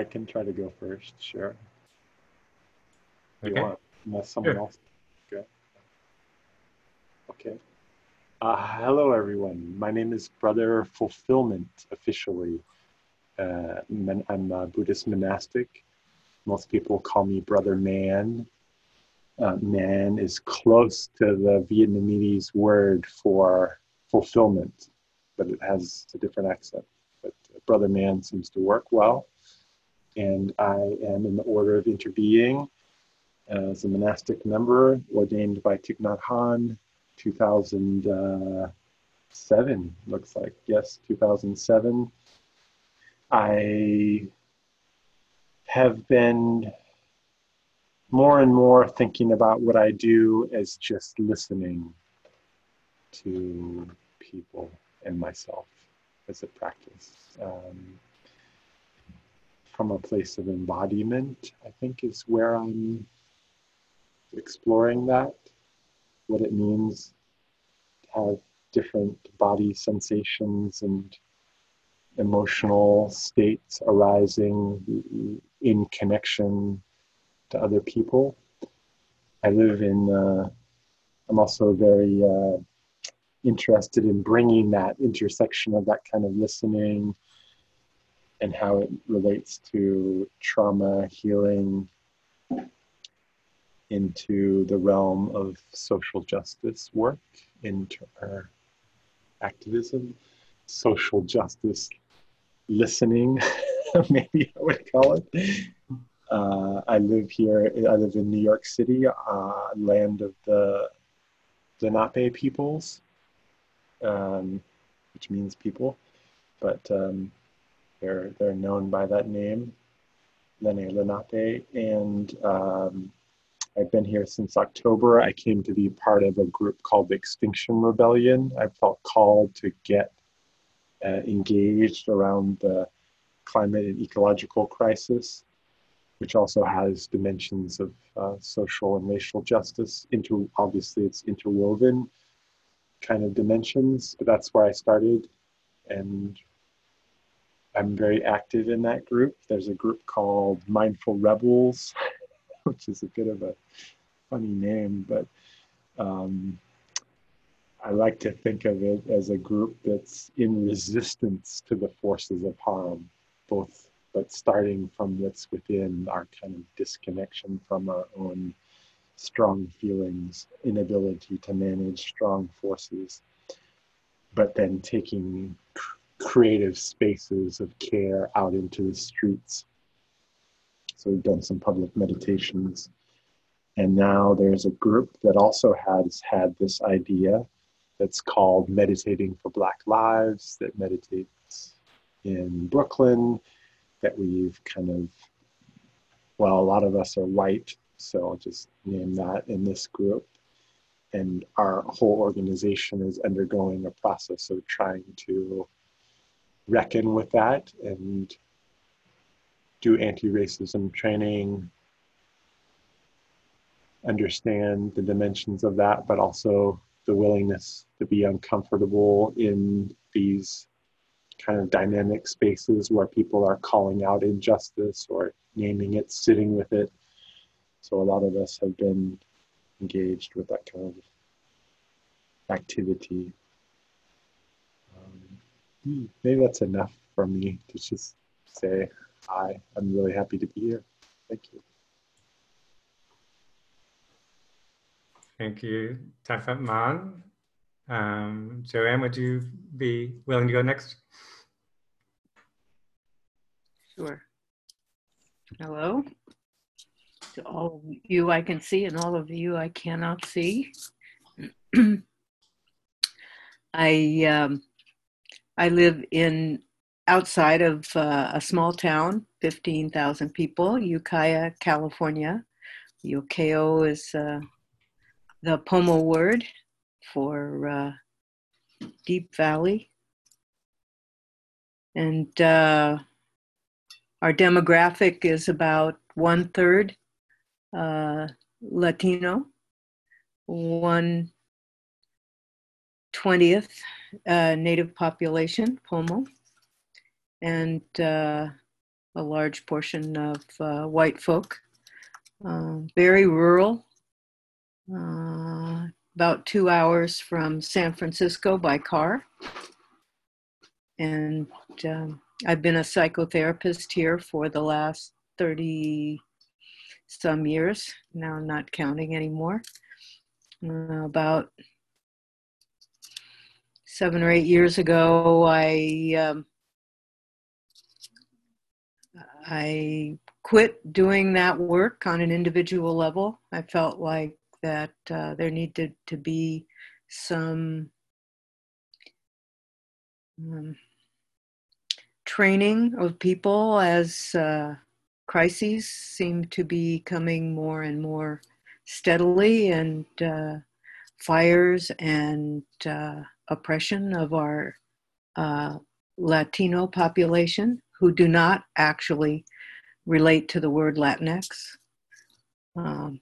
I can try to go first, sure. If Okay. You want, unless someone Sure. else. Okay. Okay. Uh, hello, everyone. My name is Brother Fulfillment officially. Uh, I'm a Buddhist monastic. Most people call me Brother Man. Uh, man is close to the Vietnamese word for fulfillment, but it has a different accent. But Brother Man seems to work well. And I am in the order of interbeing as a monastic member ordained by Thich Nhat Hanh 2007 looks like. Yes 2007 i have been more and more thinking about what i do as just listening to people and myself as a practice. Um, from a place of embodiment i think is where i'm exploring that, what it means to have different body sensations and emotional states arising in connection to other people. I live in, uh, I'm also very uh, interested in bringing that intersection of that kind of listening and how it relates to trauma healing into the realm of social justice work, into our activism, social justice listening, maybe I would call it. Uh, I live here, I live in New York City, uh, land of the Lenape peoples, um, which means people, but um, they're, they're known by that name, Lene Lenape, and um, I've been here since October. I came to be part of a group called the Extinction Rebellion. I felt called to get uh, engaged around the climate and ecological crisis, which also has dimensions of uh, social and racial justice. Inter- obviously, it's interwoven kind of dimensions, but that's where I started. And I'm very active in that group. There's a group called Mindful Rebels which is a bit of a funny name, but um, I like to think of it as a group that's in resistance to the forces of harm, both but starting from what's within our kind of disconnection from our own strong feelings, inability to manage strong forces, but then taking creative spaces of care out into the streets so we've done some public meditations. And now there's a group that also has had this idea that's called Meditating for Black Lives, that meditates in Brooklyn, that we've kind of, well, a lot of us are white, so I'll just name that in this group. And our whole organization is undergoing a process of trying to reckon with that and do anti-racism training, understand the dimensions of that, but also the willingness to be uncomfortable in these kind of dynamic spaces where people are calling out injustice or naming it, sitting with it. So a lot of us have been engaged with that kind of activity. Maybe that's enough for me to just say hi. I'm really happy to be here. Thank you. Thank you, Tafat Man. Um, Joanne, would you be willing to go next? Sure. Hello. To all of you I can see and all of you I cannot see. I um, I live in outside of uh, a small town, 15,000 people, Ukiah, California. Ukiah is uh, the Pomo word for uh, Deep Valley. And uh, our demographic is about one third uh, Latino, one twentieth uh, native population, Pomo, and uh, a large portion of uh, white folk. Uh, very rural, uh, about two hours from San Francisco by car. And um, I've been a psychotherapist here for the last 30 some years. Now I'm not counting anymore. Uh, about seven or eight years ago, I um, I quit doing that work on an individual level. I felt like that uh, there needed to be some um, training of people as uh, crises seem to be coming more and more steadily, and uh, fires and uh, oppression of our uh, Latino population who do not actually relate to the word Latinx. Um,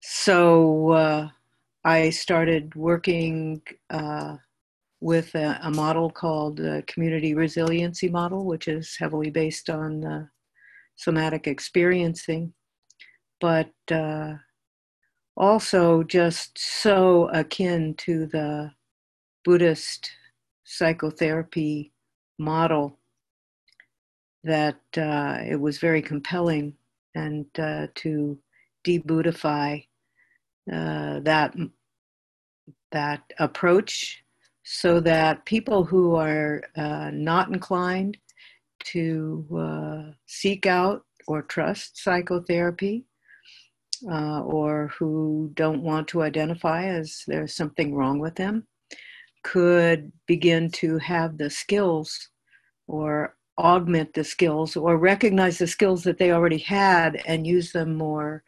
so uh, I started working uh, with a, a, model called the Community Resiliency Model, which is heavily based on uh, somatic experiencing, but uh, also just so akin to the Buddhist psychotherapy model that uh, it was very compelling and uh, to de-Buddhify uh, that that approach so that people who are uh, not inclined to uh, seek out or trust psychotherapy uh, or who don't want to identify as there's something wrong with them could begin to have the skills or augment the skills or recognize the skills that they already had and use them more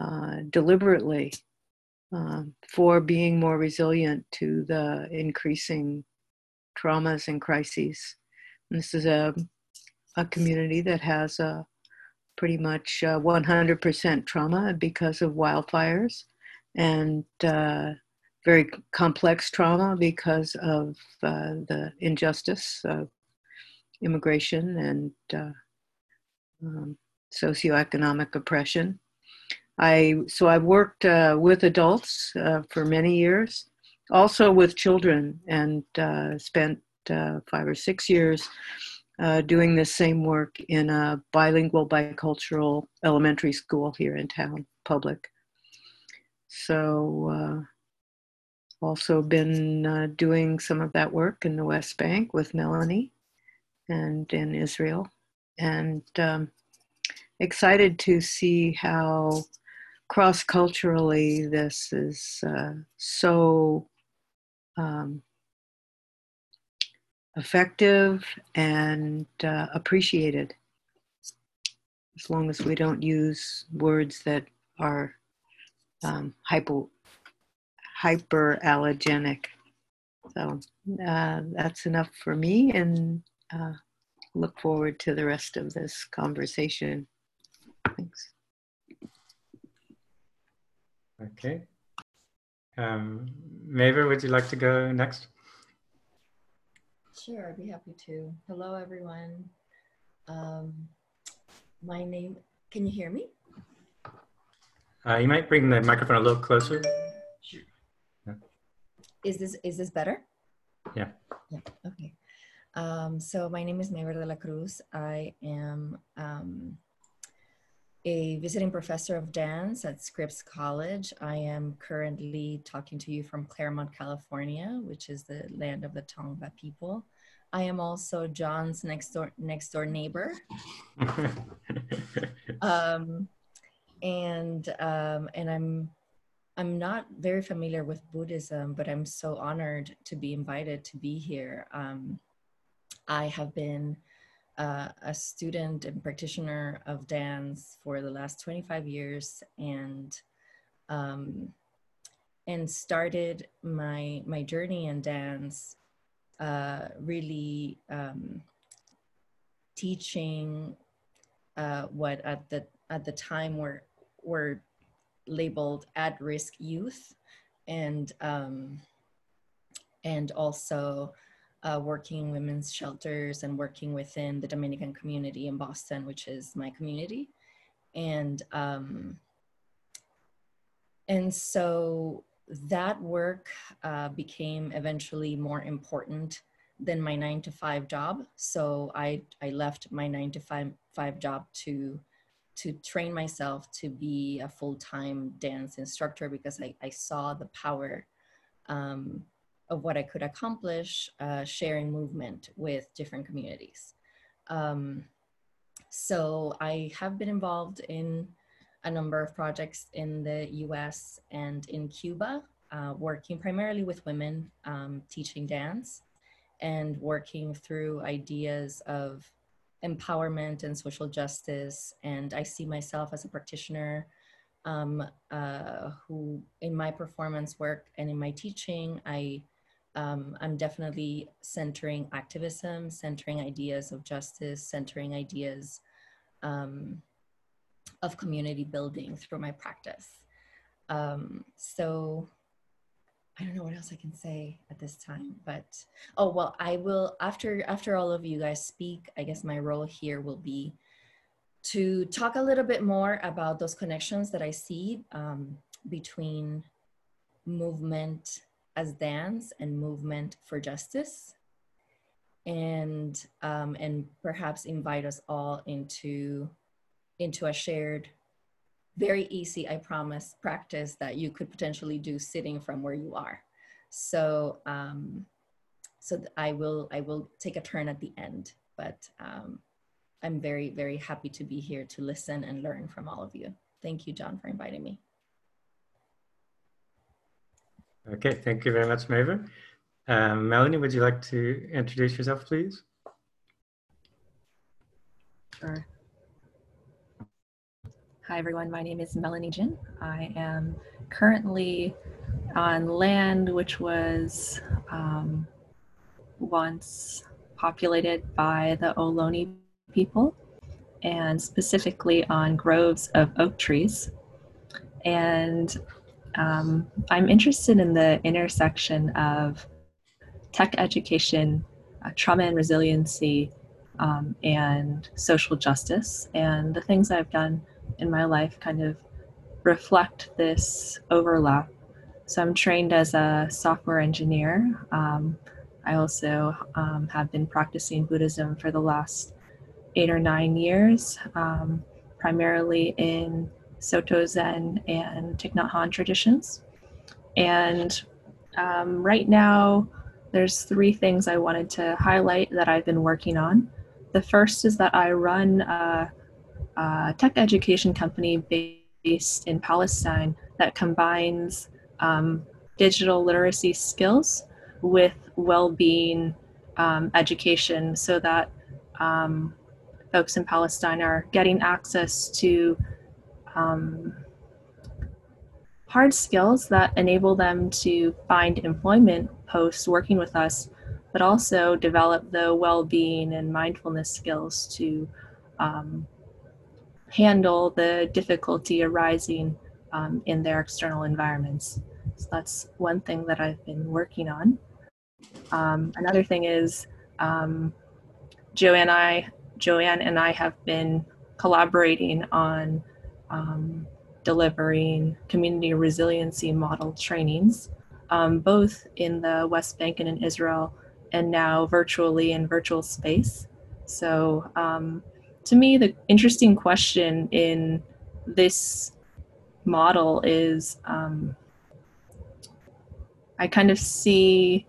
uh, deliberately uh, for being more resilient to the increasing traumas and crises. And this is a, a community that has a pretty much uh, 100% trauma because of wildfires and uh, very complex trauma because of uh, the injustice of immigration and uh, um, socioeconomic oppression. I so I've worked uh, with adults uh, for many years, also with children, and uh, spent uh, five or six years uh, doing this same work in a bilingual, bicultural elementary school here in town, public. So also been doing some of that work in the West Bank with Melanie and in Israel, and um, excited to see how cross culturally this is uh, so um, effective and uh, appreciated. As long as we don't use words that are um, hypo, hyperallergenic. So uh, that's enough for me, and uh, look forward to the rest of this conversation. Thanks. Okay. Um, Maver, would you like to go next? Sure, I'd be happy to. Hello, everyone. Um, my name, can you hear me? Uh, you might bring the microphone a little closer. Sure. Yeah. Is this is this better? Yeah. Yeah. Okay. Um, so my name is Maver de la Cruz. I am um, a visiting professor of dance at Scripps College. I am currently talking to you from Claremont, California, which is the land of the Tongva people. I am also John's next door next door neighbor. um, and um, and I'm I'm not very familiar with Buddhism, but I'm so honored to be invited to be here. Um, I have been uh, a student and practitioner of dance for the last 25 years and um, and started my my journey in dance uh, really um, teaching uh, what at the at the time were were labeled at risk youth and um, and also uh, working women's shelters and working within the Dominican community in Boston, which is my community. And um, and so that work uh, became eventually more important than my nine to five job. So I, I left my nine to five, five job to, to train myself to be a full-time dance instructor because I, I saw the power um, of what I could accomplish uh, sharing movement with different communities. Um, so I have been involved in a number of projects in the US and in Cuba, uh, working primarily with women, um, teaching dance and working through ideas of empowerment and social justice. And I see myself as a practitioner um, uh, who, in my performance work and in my teaching, I um, I'm definitely centering activism, centering ideas of justice, centering ideas um, of community building through my practice. Um, so I don't know what else I can say at this time, but oh well, I will after after all of you guys speak. I guess my role here will be to talk a little bit more about those connections that I see um, between movement as dance and movement for justice, and um, and perhaps invite us all into into a shared very easy, I promise, practice that you could potentially do sitting from where you are. So, um, so I will, I will take a turn at the end, but um, I'm very, very happy to be here to listen and learn from all of you. Thank you, John, for inviting me. Okay, thank you very much, Maeve. Um, Melanie, would you like to introduce yourself, please? Sure. Hi, everyone. My name is Melanie Jin. I am currently on land which was um, once populated by the Ohlone people, and specifically on groves of oak trees. And um, I'm interested in the intersection of tech education, uh, trauma and resiliency, um, and social justice. And the things I've done in my life kind of reflect this overlap. So I'm trained as a software engineer. Um, I also um, have been practicing Buddhism for the last eight or nine years, um, primarily in Soto Zen and Thich Nhat Hanh traditions. And um, right now, there's three things I wanted to highlight that I've been working on. The first is that I run a a tech education company based in Palestine that combines um, digital literacy skills with well-being um, education so that um, folks in Palestine are getting access to um, hard skills that enable them to find employment post working with us, but also develop the well-being and mindfulness skills to um, handle the difficulty arising um, in their external environments. So that's one thing that I've been working on. Um, another thing is um, Joanne, I, Joanne and I have been collaborating on um, delivering community resiliency model trainings, um, both in the West Bank and in Israel, and now virtually in virtual space. So um, to me, the interesting question in this model is um, I kind of see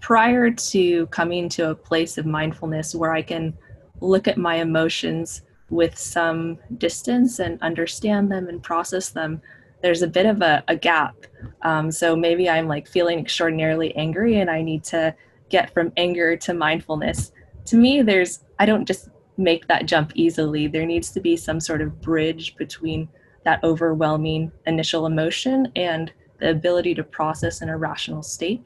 prior to coming to a place of mindfulness where I can look at my emotions with some distance and understand them and process them, there's a bit of a, a gap. Um, so maybe I'm like feeling extraordinarily angry and I need to get from anger to mindfulness. To me, there's, I don't just make that jump easily. There needs to be some sort of bridge between that overwhelming initial emotion and the ability to process in a rational state.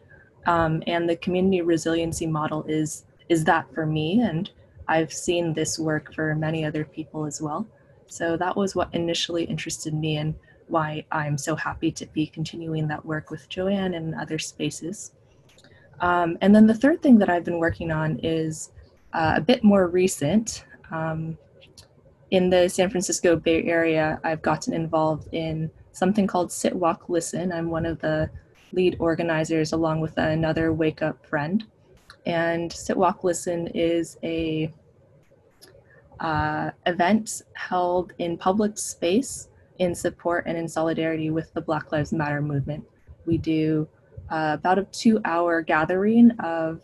Um, and the community resiliency model is is that for me, and I've seen this work for many other people as well. So that was what initially interested me and why I'm so happy to be continuing that work with Joanne and other spaces. Um, and then the third thing that I've been working on is uh, a bit more recent. Um, in the San Francisco Bay Area, I've gotten involved in something called Sit Walk Listen. I'm one of the lead organizers along with another Wake Up friend. And Sit Walk Listen is a uh, event held in public space in support and in solidarity with the Black Lives Matter movement. We do uh, about a two hour gathering of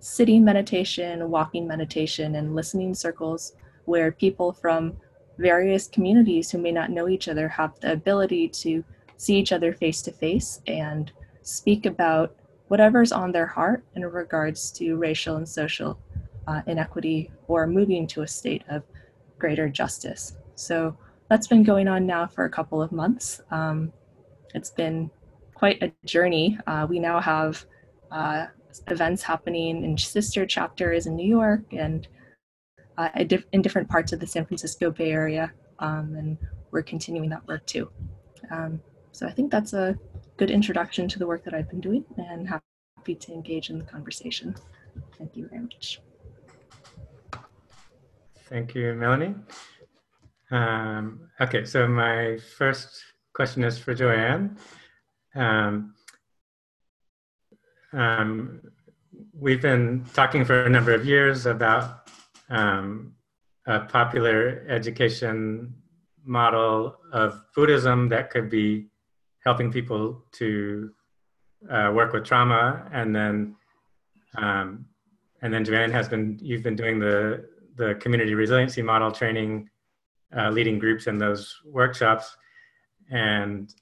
sitting meditation, walking meditation, and listening circles where people from various communities who may not know each other have the ability to see each other face to face and speak about whatever's on their heart in regards to racial and social uh, inequity or moving to a state of greater justice. So that's been going on now for a couple of months. Um, it's been quite a journey. Uh, we now have uh, events happening in sister chapters in New York and uh, in different parts of the San Francisco Bay Area, um, and we're continuing that work too. Um, so I think that's a good introduction to the work that I've been doing, and happy to engage in the conversation. Thank you very much. Thank you, Melanie. Um, okay, so my first question is for Joanne. Um, um, we've been talking for a number of years about um, a popular education model of Buddhism that could be helping people to uh, work with trauma, and then um, and then Joanne has been you've been doing the the community resiliency model training, uh, leading groups in those workshops, and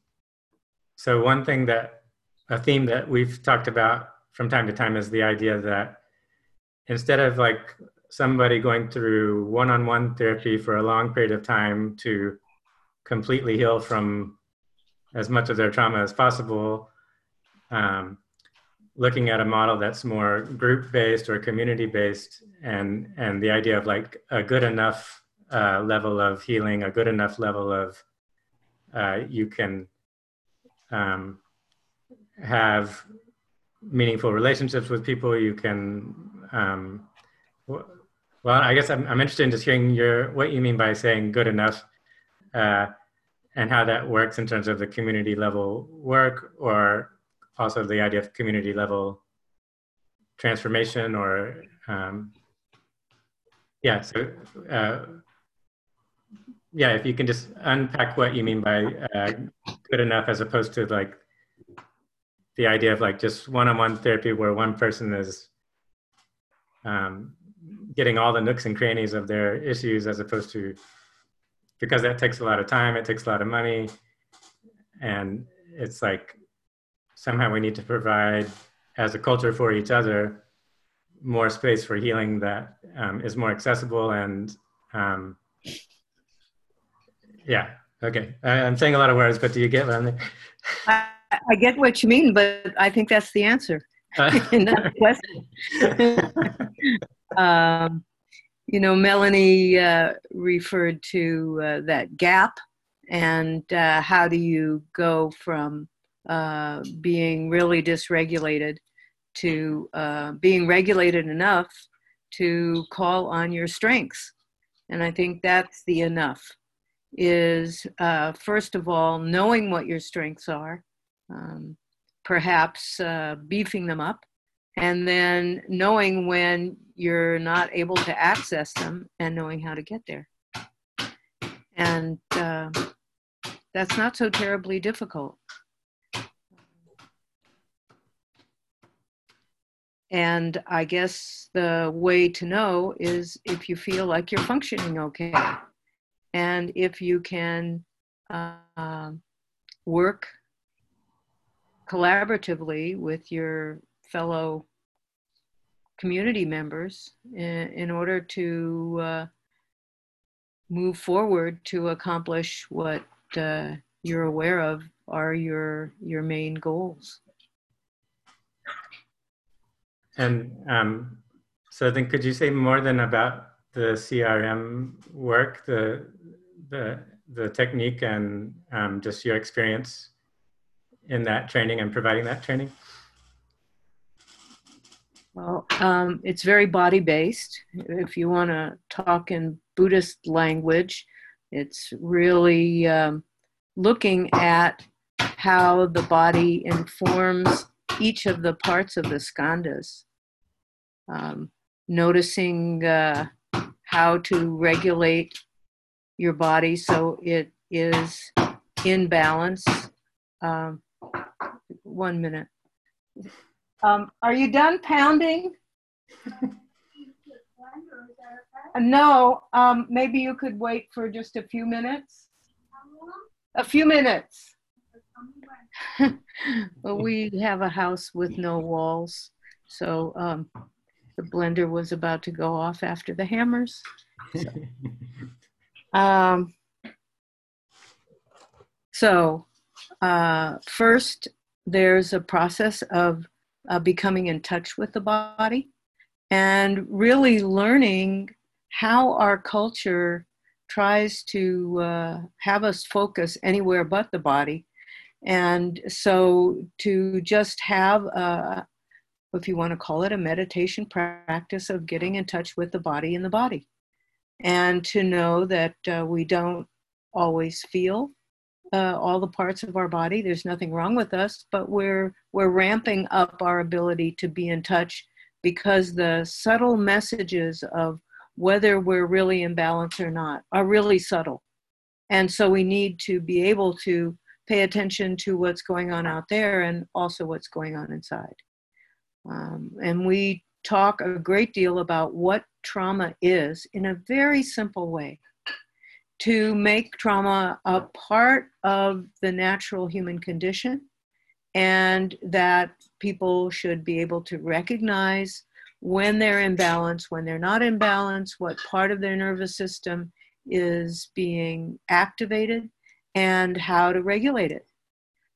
so one thing that a theme that we've talked about from time to time is the idea that instead of like somebody going through one-on-one therapy for a long period of time to completely heal from as much of their trauma as possible um, looking at a model that's more group-based or community-based and and the idea of like a good enough uh, level of healing a good enough level of uh, you can um, have meaningful relationships with people. You can, um, well, I guess I'm, I'm interested in just hearing your what you mean by saying good enough, uh, and how that works in terms of the community level work, or also the idea of community level transformation, or um, yeah. So. Uh, yeah, if you can just unpack what you mean by uh, good enough as opposed to like the idea of like just one-on-one therapy where one person is um, getting all the nooks and crannies of their issues as opposed to because that takes a lot of time it takes a lot of money and it's like somehow we need to provide as a culture for each other more space for healing that um, is more accessible and um, yeah. Okay. I, am saying a lot of words, but do you get what I'm? I, get what you mean, but I think that's the answer. Uh, the question. um, you know, Melanie uh, referred to uh, that gap, and uh, how do you go from uh, being really dysregulated to uh, being regulated enough to call on your strengths? And I think that's the enough is uh, first of all knowing what your strengths are, um, perhaps uh, beefing them up, and then knowing when you're not able to access them and knowing how to get there. And uh, that's not so terribly difficult. And I guess the way to know is if you feel like you're functioning okay and if you can uh, work collaboratively with your fellow community members in, in order to uh, move forward to accomplish what uh, you're aware of are your your main goals. And um, so then could you say more than about the CRM work, the the the technique and um, just your experience in that training and providing that training? Well, um, it's very body based. If you want to talk in Buddhist language, it's really um, looking at how the body informs each of the parts of the skandhas. Um, noticing uh, how to regulate your body so it is in balance. Um, one minute. Um, are you done pounding? no, um, maybe you could wait for just a few minutes. A few minutes. well, we have a house with no walls, so um, the blender was about to go off after the hammers. So, um, so uh, first, there's a process of uh, becoming in touch with the body and really learning how our culture tries to uh, have us focus anywhere but the body. And so to just have, a, if you want to call it a meditation practice of getting in touch with the body and the body. And to know that uh, we don't always feel uh, all the parts of our body. There's nothing wrong with us, but we're we're ramping up our ability to be in touch because the subtle messages of whether we're really in balance or not are really subtle. And so we need to be able to pay attention to what's going on out there and also what's going on inside. Um, and we talk a great deal about what trauma is in a very simple way to make trauma a part of the natural human condition and that people should be able to recognize when they're in balance, when they're not in balance, what part of their nervous system is being activated, and how to regulate it.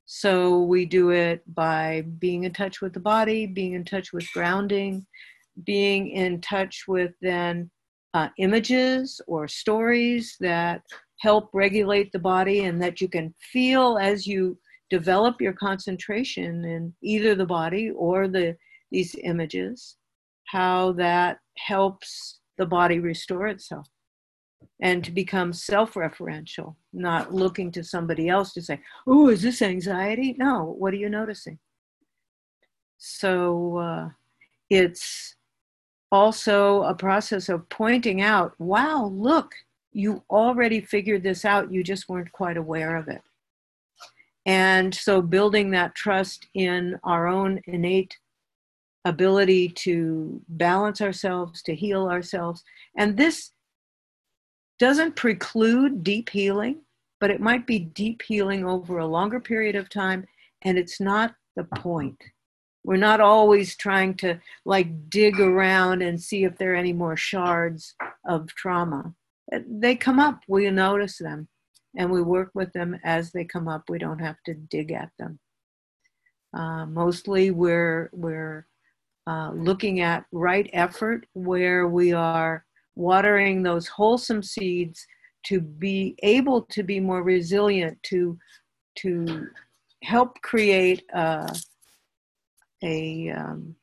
So we do it by being in touch with the body, being in touch with grounding, being in touch with then uh, images or stories that help regulate the body and that you can feel as you develop your concentration in either the body or the these images how that helps the body restore itself and to become self-referential not looking to somebody else to say oh is this anxiety? No what are you noticing? So uh, it's also a process of pointing out, wow, look, you already figured this out, you just weren't quite aware of it. And so building that trust in our own innate ability to balance ourselves, to heal ourselves. And this doesn't preclude deep healing, but it might be deep healing over a longer period of time, and it's not the point. We're not always trying to like dig around and see if there are any more shards of trauma. They come up, we notice them, and we work with them as they come up. We don't have to dig at them. Uh, mostly, we're we're uh, looking at right effort where we are watering those wholesome seeds to be able to be more resilient to to help create a, a um,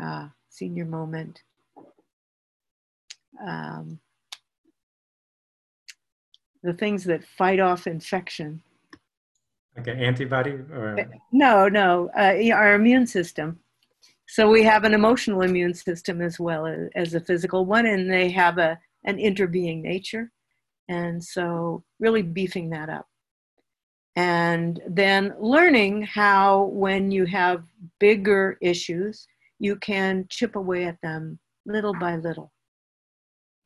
uh, senior moment. Um, the things that fight off infection. Like an antibody or? Uh, no, no, uh, our immune system. So we have an emotional immune system as well as, as a physical one, and they have a, an interbeing nature. And so really beefing that up and then learning how when you have bigger issues you can chip away at them little by little.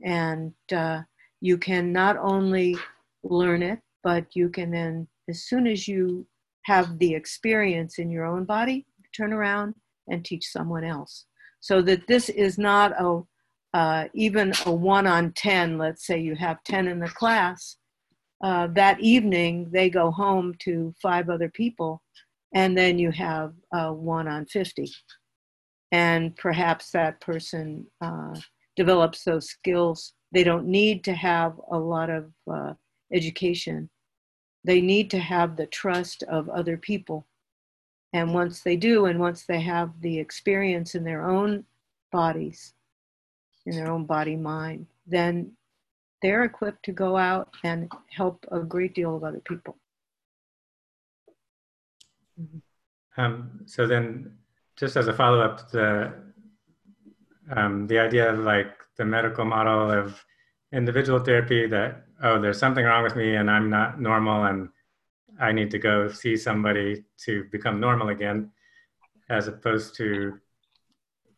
And uh, you can not only learn it but you can then as soon as you have the experience in your own body turn around and teach someone else. So that this is not a uh, even a one on 10 let's say you have 10 in the class uh, that evening they go home to five other people, and then you have uh, one on 50. And perhaps that person uh, develops those skills. They don't need to have a lot of uh, education, they need to have the trust of other people And once they do, and once they have the experience in their own bodies, in their own body mind, then they're equipped to go out and help a great deal of other people. Um, so then, just as a follow up, the um, the idea of like the medical model of individual therapy that oh there's something wrong with me and I'm not normal and I need to go see somebody to become normal again, as opposed to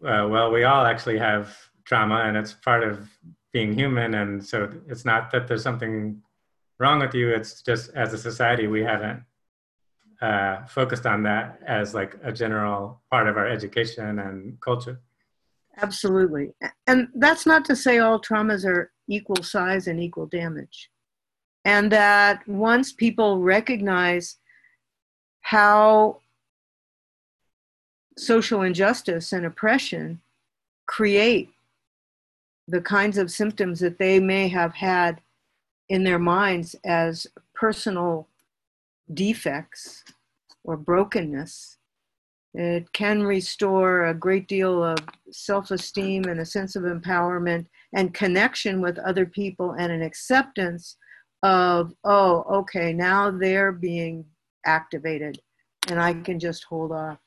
uh, well we all actually have trauma and it's part of being human and so it's not that there's something wrong with you it's just as a society we haven't uh, focused on that as like a general part of our education and culture. Absolutely. And that's not to say all traumas are equal size and equal damage. And that once people recognize how social injustice and oppression create the kinds of symptoms that they may have had in their minds as personal defects or brokenness. It can restore a great deal of self esteem and a sense of empowerment and connection with other people and an acceptance of, oh, okay, now they're being activated and I can just hold off.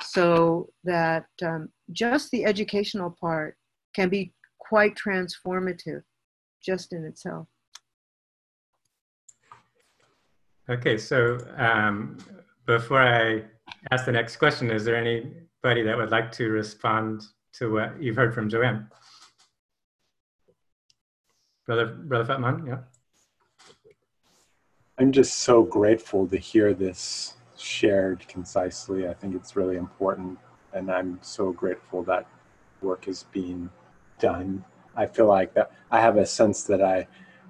So that um, just the educational part can be quite transformative just in itself. Okay, so um, before I ask the next question, is there anybody that would like to respond to what you've heard from Joanne? Brother, Brother Phap Man, yeah. I'm just so grateful to hear this shared concisely. I think it's really important, and I'm so grateful that work is being done. I feel like that I have a sense that I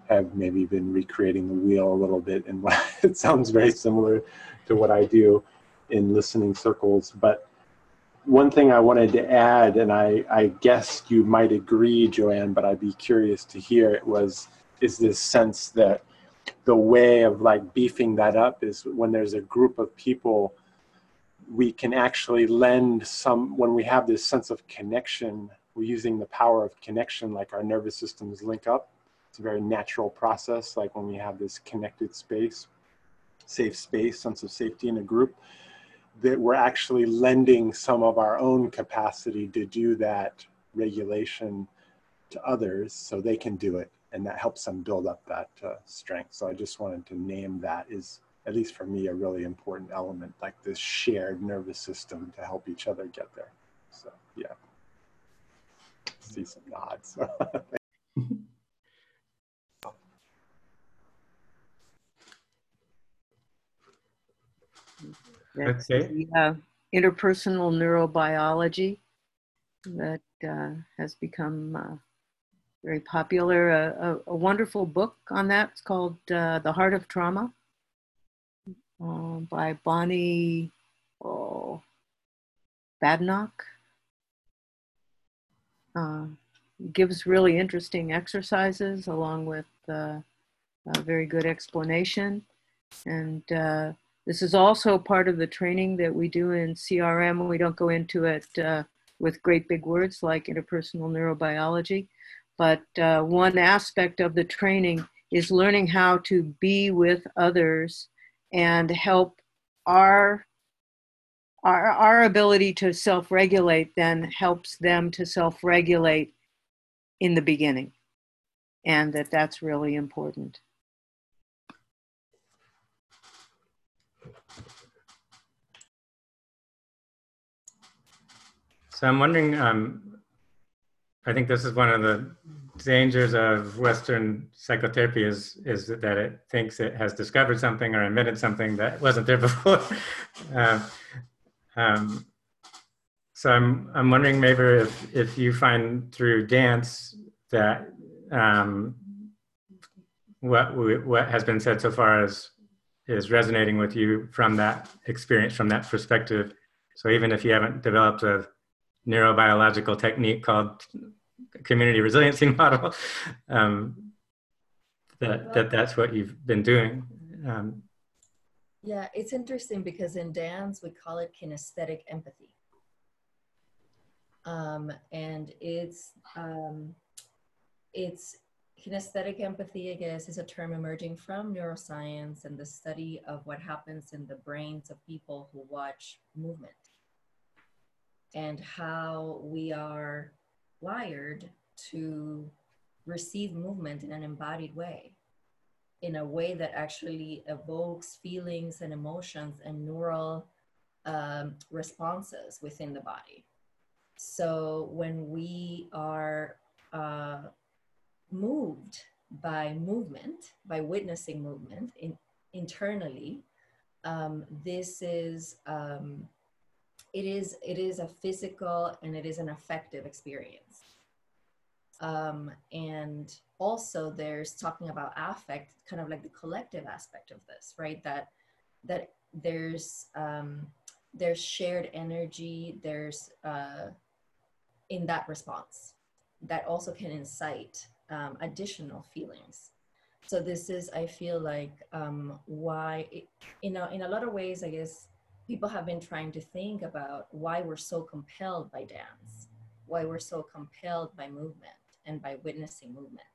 have maybe been recreating the wheel a little bit and it sounds very similar to what I do in listening circles. But one thing I wanted to add, and I, I guess you might agree, Joanne, but I'd be curious to hear it was is this sense that the way of like beefing that up is when there's a group of people we can actually lend some when we have this sense of connection we're using the power of connection like our nervous systems link up it's a very natural process, like when we have this connected space, safe space, sense of safety in a group, that we're actually lending some of our own capacity to do that regulation to others so they can do it. And that helps them build up that uh, strength. So I just wanted to name that is, at least for me, a really important element, like this shared nervous system to help each other get there. So, yeah. See some nods. That's okay. the uh, interpersonal neurobiology that uh, has become uh, very popular. A, a, a, wonderful book on that. It's called uh, The Heart of Trauma uh, by Bonnie oh, Badenoch. Uh, gives really interesting exercises along with a very good explanation. And this is also part of the training that we do in CRM. We don't go into it uh, with great big words like interpersonal neurobiology, but uh, one aspect of the training is learning how to be with others and help our our, our ability to self-regulate then helps them to self-regulate in the beginning and that that's really important So I'm wondering, um, I think this is one of the dangers of Western psychotherapy is, is that it thinks it has discovered something or invented something that wasn't there before. uh, um, so I'm, I'm wondering maybe if, if you find through dance that um, what, what has been said so far is, is resonating with you from that experience, from that perspective. So even if you haven't developed a neurobiological technique called community resiliency model. Um, that, that that's what you've been doing. Um, Yeah, it's interesting because in dance we call it kinesthetic empathy. Um, and it's um, it's kinesthetic empathy, I guess, is a term emerging from neuroscience and the study of what happens in the brains of people who watch movement and how we are wired to receive movement in an embodied way in a way that actually evokes feelings and emotions and neural um, responses within the body. So when we are uh, moved by movement, by witnessing movement in, internally, um, this is um, it is it is a physical and it is an affective experience. Um, and also there's talking about affect kind of like the collective aspect of this right? That that there's um, there's shared energy there's uh, in that response that also can incite um, additional feelings. So this is i feel like um, why it, you know in a lot of ways i guess people have been trying to think about why we're so compelled by dance why we're so compelled by movement and by witnessing movement.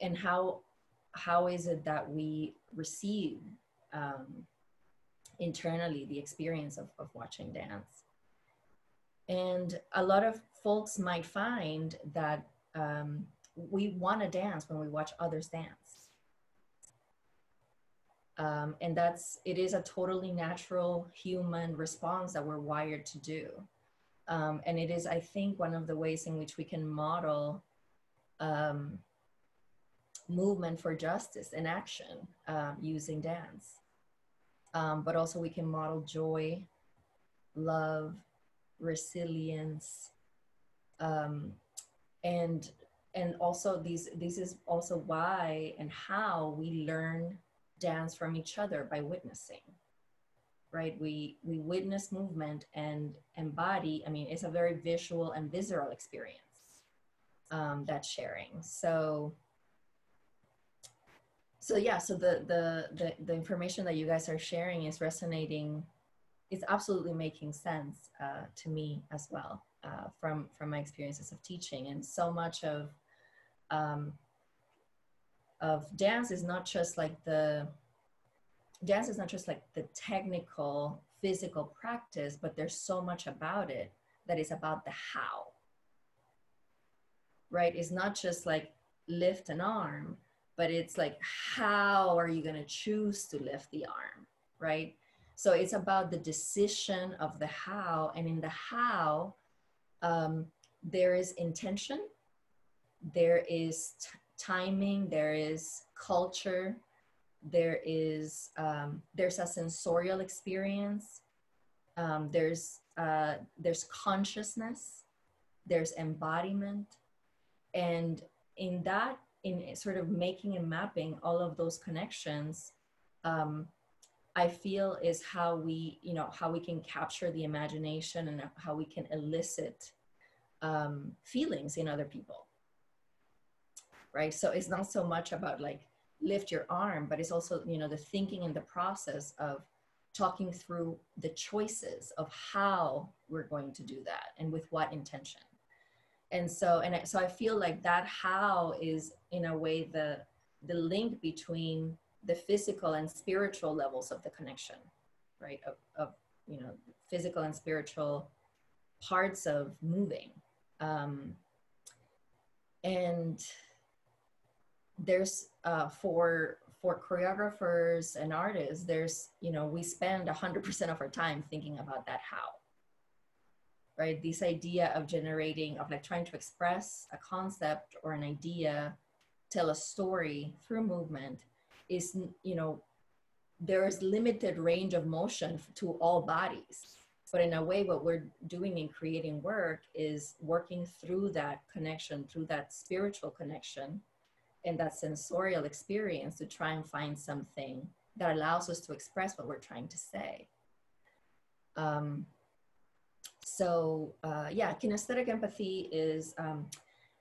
And how how is it that we receive um, internally the experience of, of watching dance? And a lot of folks might find that um, we want to dance when we watch others dance. Um, and that's it is a totally natural human response that we're wired to do. Um, and it is i think one of the ways in which we can model um, movement for justice and action um, using dance. Um, but also we can model joy, love, resilience, um, and and also these this is also why and how we learn dance from each other by witnessing right we we witness movement and embody i mean it's a very visual and visceral experience um, that sharing. So so yeah so the, the the the information that you guys are sharing is resonating it's absolutely making sense uh, to me as well uh, from from my experiences of teaching. And so much of um, of dance is not just like the dance is not just like the technical physical practice but there's so much about it that is about the how right? It's not just like lift an arm but it's like how are you going to choose to lift the arm right? So it's about the decision of the how and in the how um, there is intention there is timing there is culture there is um, there's a sensorial experience um, there's uh, there's consciousness there's embodiment and in that in sort of making and mapping all of those connections um, i feel is how we you know how we can capture the imagination and how we can elicit um, feelings in other people. Right? So it's not so much about like lift your arm but it's also you know the thinking and the process of talking through the choices of how we're going to do that and with what intention and so and I, so i feel like that how is in a way the the link between the physical and spiritual levels of the connection right? Of, of you know physical and spiritual parts of moving. Um, and there's uh, for for choreographers and artists there's you know we spend 100% of our time thinking about that how right? This idea of generating, of like trying to express a concept or an idea, tell a story through movement is, you know, there is limited range of motion to all bodies. But in a way, what we're doing in creating work is working through that connection, through that spiritual connection and that sensorial experience to try and find something that allows us to express what we're trying to say. Um, so uh, yeah, kinesthetic empathy is um,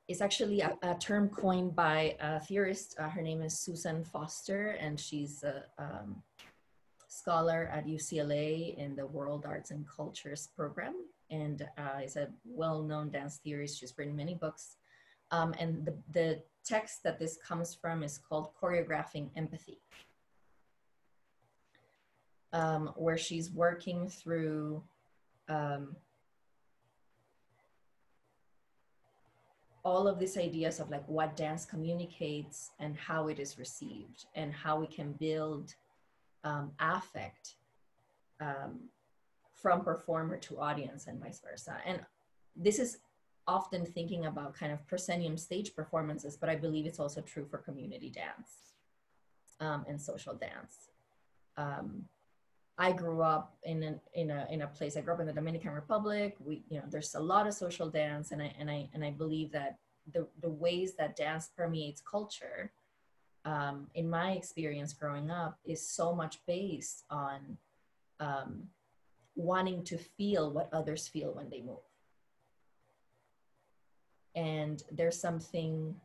is actually a, a, term coined by a theorist. Uh, her name is Susan Foster, and she's a um, scholar at UCLA in the World Arts and Cultures program and uh, is a well-known dance theorist. She's written many books. Um, and the, the text that this comes from is called Choreographing Empathy, um, where she's working through um, all of these ideas of like what dance communicates and how it is received and how we can build um, affect um, from performer to audience and vice versa. And this is often thinking about kind of proscenium stage performances, but I believe it's also true for community dance um, and social dance. I grew up in an, in a in a place. I grew up in the Dominican Republic. We you know there's a lot of social dance, and I and I and I believe that the the ways that dance permeates culture, um, in my experience growing up, is so much based on um, wanting to feel what others feel when they move. And there's something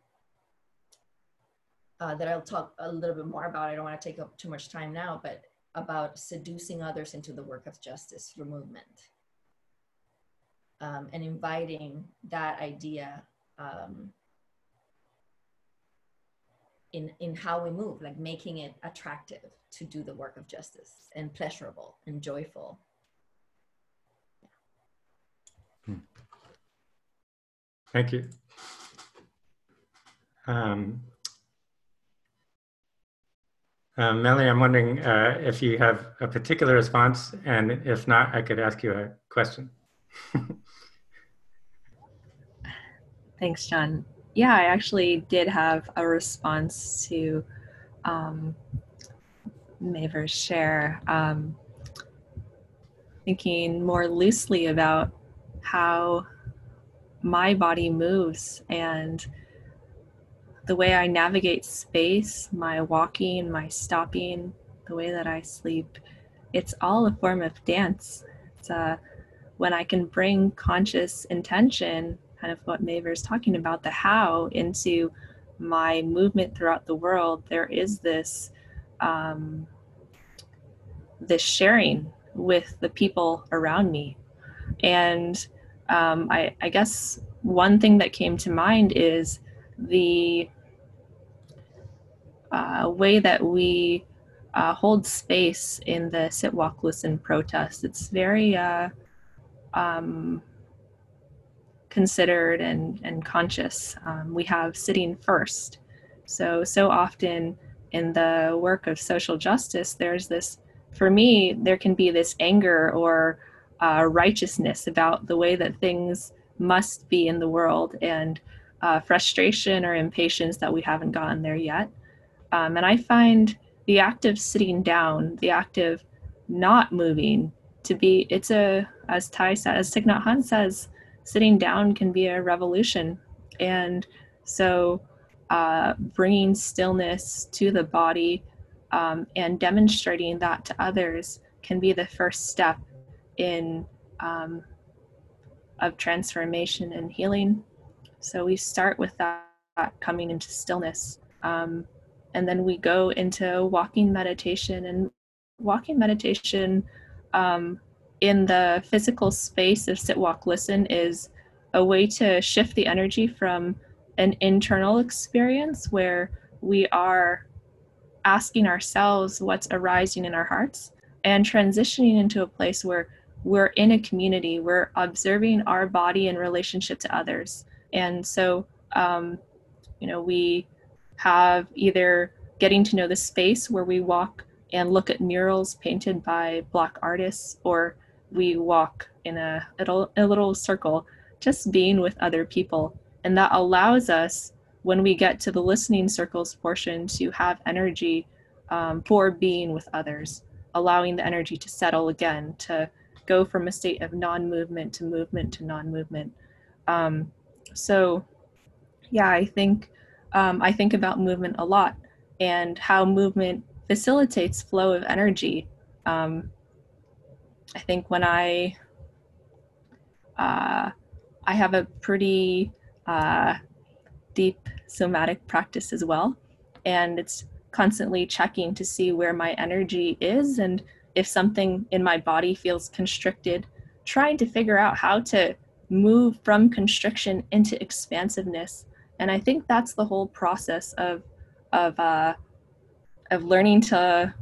uh, that I'll talk a little bit more about. I don't want to take up too much time now, but about seducing others into the work of justice through movement um, and inviting that idea um, in, in how we move, like making it attractive to do the work of justice and pleasurable and joyful. Hmm. Thank you. Um, uh, Melanie, I'm wondering uh, if you have a particular response, and if not, I could ask you a question. Thanks, John. Yeah, I actually did have a response to um, Maver's share, um, thinking more loosely about how my body moves and the way I navigate space, my walking, my stopping, the way that I sleep, it's all a form of dance. It's uh, when I can bring conscious intention, kind of what Maver's talking about, the how, into my movement throughout the world, there is this um, this sharing with the people around me. And um, I, I guess one thing that came to mind is the uh, way that we uh, hold space in the sit, walk, listen protest. It's very uh, um, considered and, and conscious. Um, we have sitting first. So, so often in the work of social justice, there's this, for me, there can be this anger or uh, righteousness about the way that things must be in the world and uh, frustration or impatience that we haven't gotten there yet. Um, and I find the act of sitting down, the act of not moving, to be, it's a, as Thich said, as Thich Nhat says, sitting down can be a revolution. And so uh, bringing stillness to the body um, and demonstrating that to others can be the first step in um, of transformation and healing. So we start with that, coming into stillness. Um, and then we go into walking meditation. And walking meditation um, in the physical space of sit, walk, listen is a way to shift the energy from an internal experience where we are asking ourselves what's arising in our hearts and transitioning into a place where we're in a community we're observing our body in relationship to others and so um, you know we have either getting to know the space where we walk and look at murals painted by black artists or we walk in a, a little circle just being with other people and that allows us when we get to the listening circles portion to have energy um, for being with others allowing the energy to settle again to go from a state of non-movement to movement to non-movement. Um, so, yeah, I think um, I think about movement a lot and how movement facilitates flow of energy. Um, I think when I uh, I have a pretty uh, deep somatic practice as well, and it's constantly checking to see where my energy is and if something in my body feels constricted, trying to figure out how to move from constriction into expansiveness. And I think that's the whole process of of uh, of learning to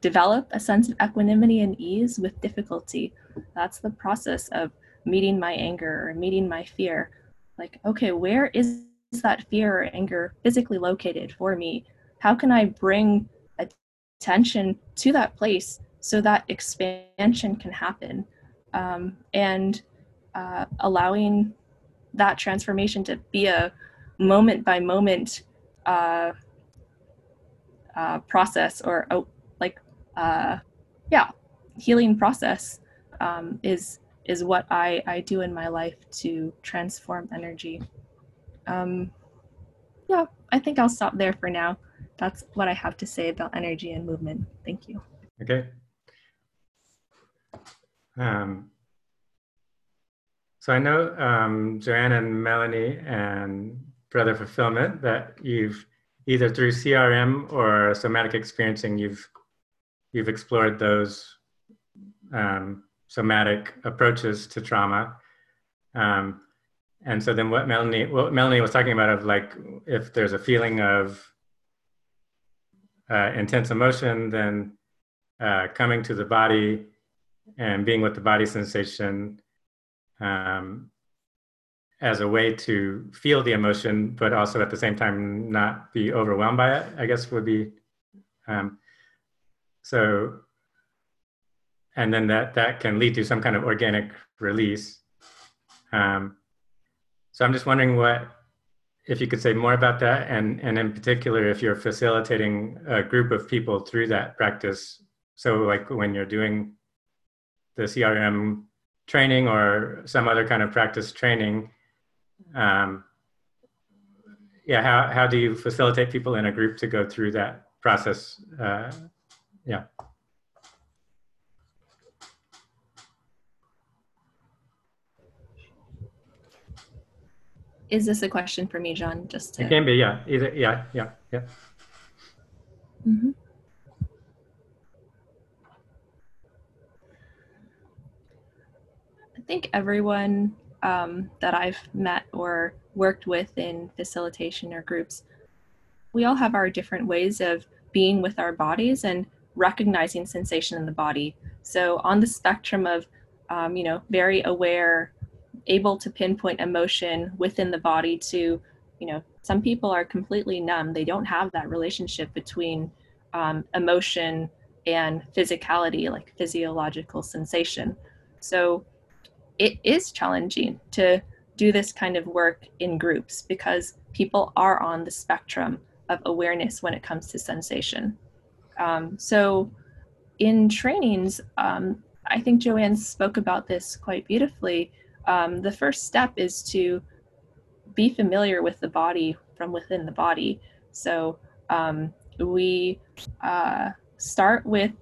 develop a sense of equanimity and ease with difficulty. That's the process of meeting my anger or meeting my fear. Like, okay, where is that fear or anger physically located for me? How can I bring attention to that place so that expansion can happen? Um, and uh, allowing that transformation to be a moment by moment uh, uh, process or oh, like uh, yeah healing process um, is is what I, I do in my life to transform energy. Um, yeah i think i'll stop there for now. That's what i have to say about energy and movement. Thank you. Okay. Um, so I know um, Joanne and Melanie and Brother Fulfillment that you've either through CRM or somatic experiencing, you've you've explored those um, somatic approaches to trauma. Um, and so then what Melanie what Melanie was talking about of like if there's a feeling of uh, intense emotion, then uh, coming to the body and being with the body sensation um, as a way to feel the emotion, but also at the same time not be overwhelmed by it, I guess would be. Um, so, and then that, that can lead to some kind of organic release. Um, so I'm just wondering what, if you could say more about that, and, and in particular, if you're facilitating a group of people through that practice. So like when you're doing the CRM training or some other kind of practice training, um, yeah, how, how do you facilitate people in a group to go through that process? Uh, yeah. Is this a question for me, John? Just to... It can be, yeah. Either, yeah, yeah, yeah. Mm-hmm. Think everyone um, that I've met or worked with in facilitation or groups, we all have our different ways of being with our bodies and recognizing sensation in the body. So on the spectrum of, um, you know, very aware, able to pinpoint emotion within the body to, you know, some people are completely numb. They don't have that relationship between um, emotion and physicality, like physiological sensation. So it is challenging to do this kind of work in groups because people are on the spectrum of awareness when it comes to sensation. Um, so, in trainings, um, I think Joanne spoke about this quite beautifully. Um, the first step is to be familiar with the body from within the body. So, um, we uh, start with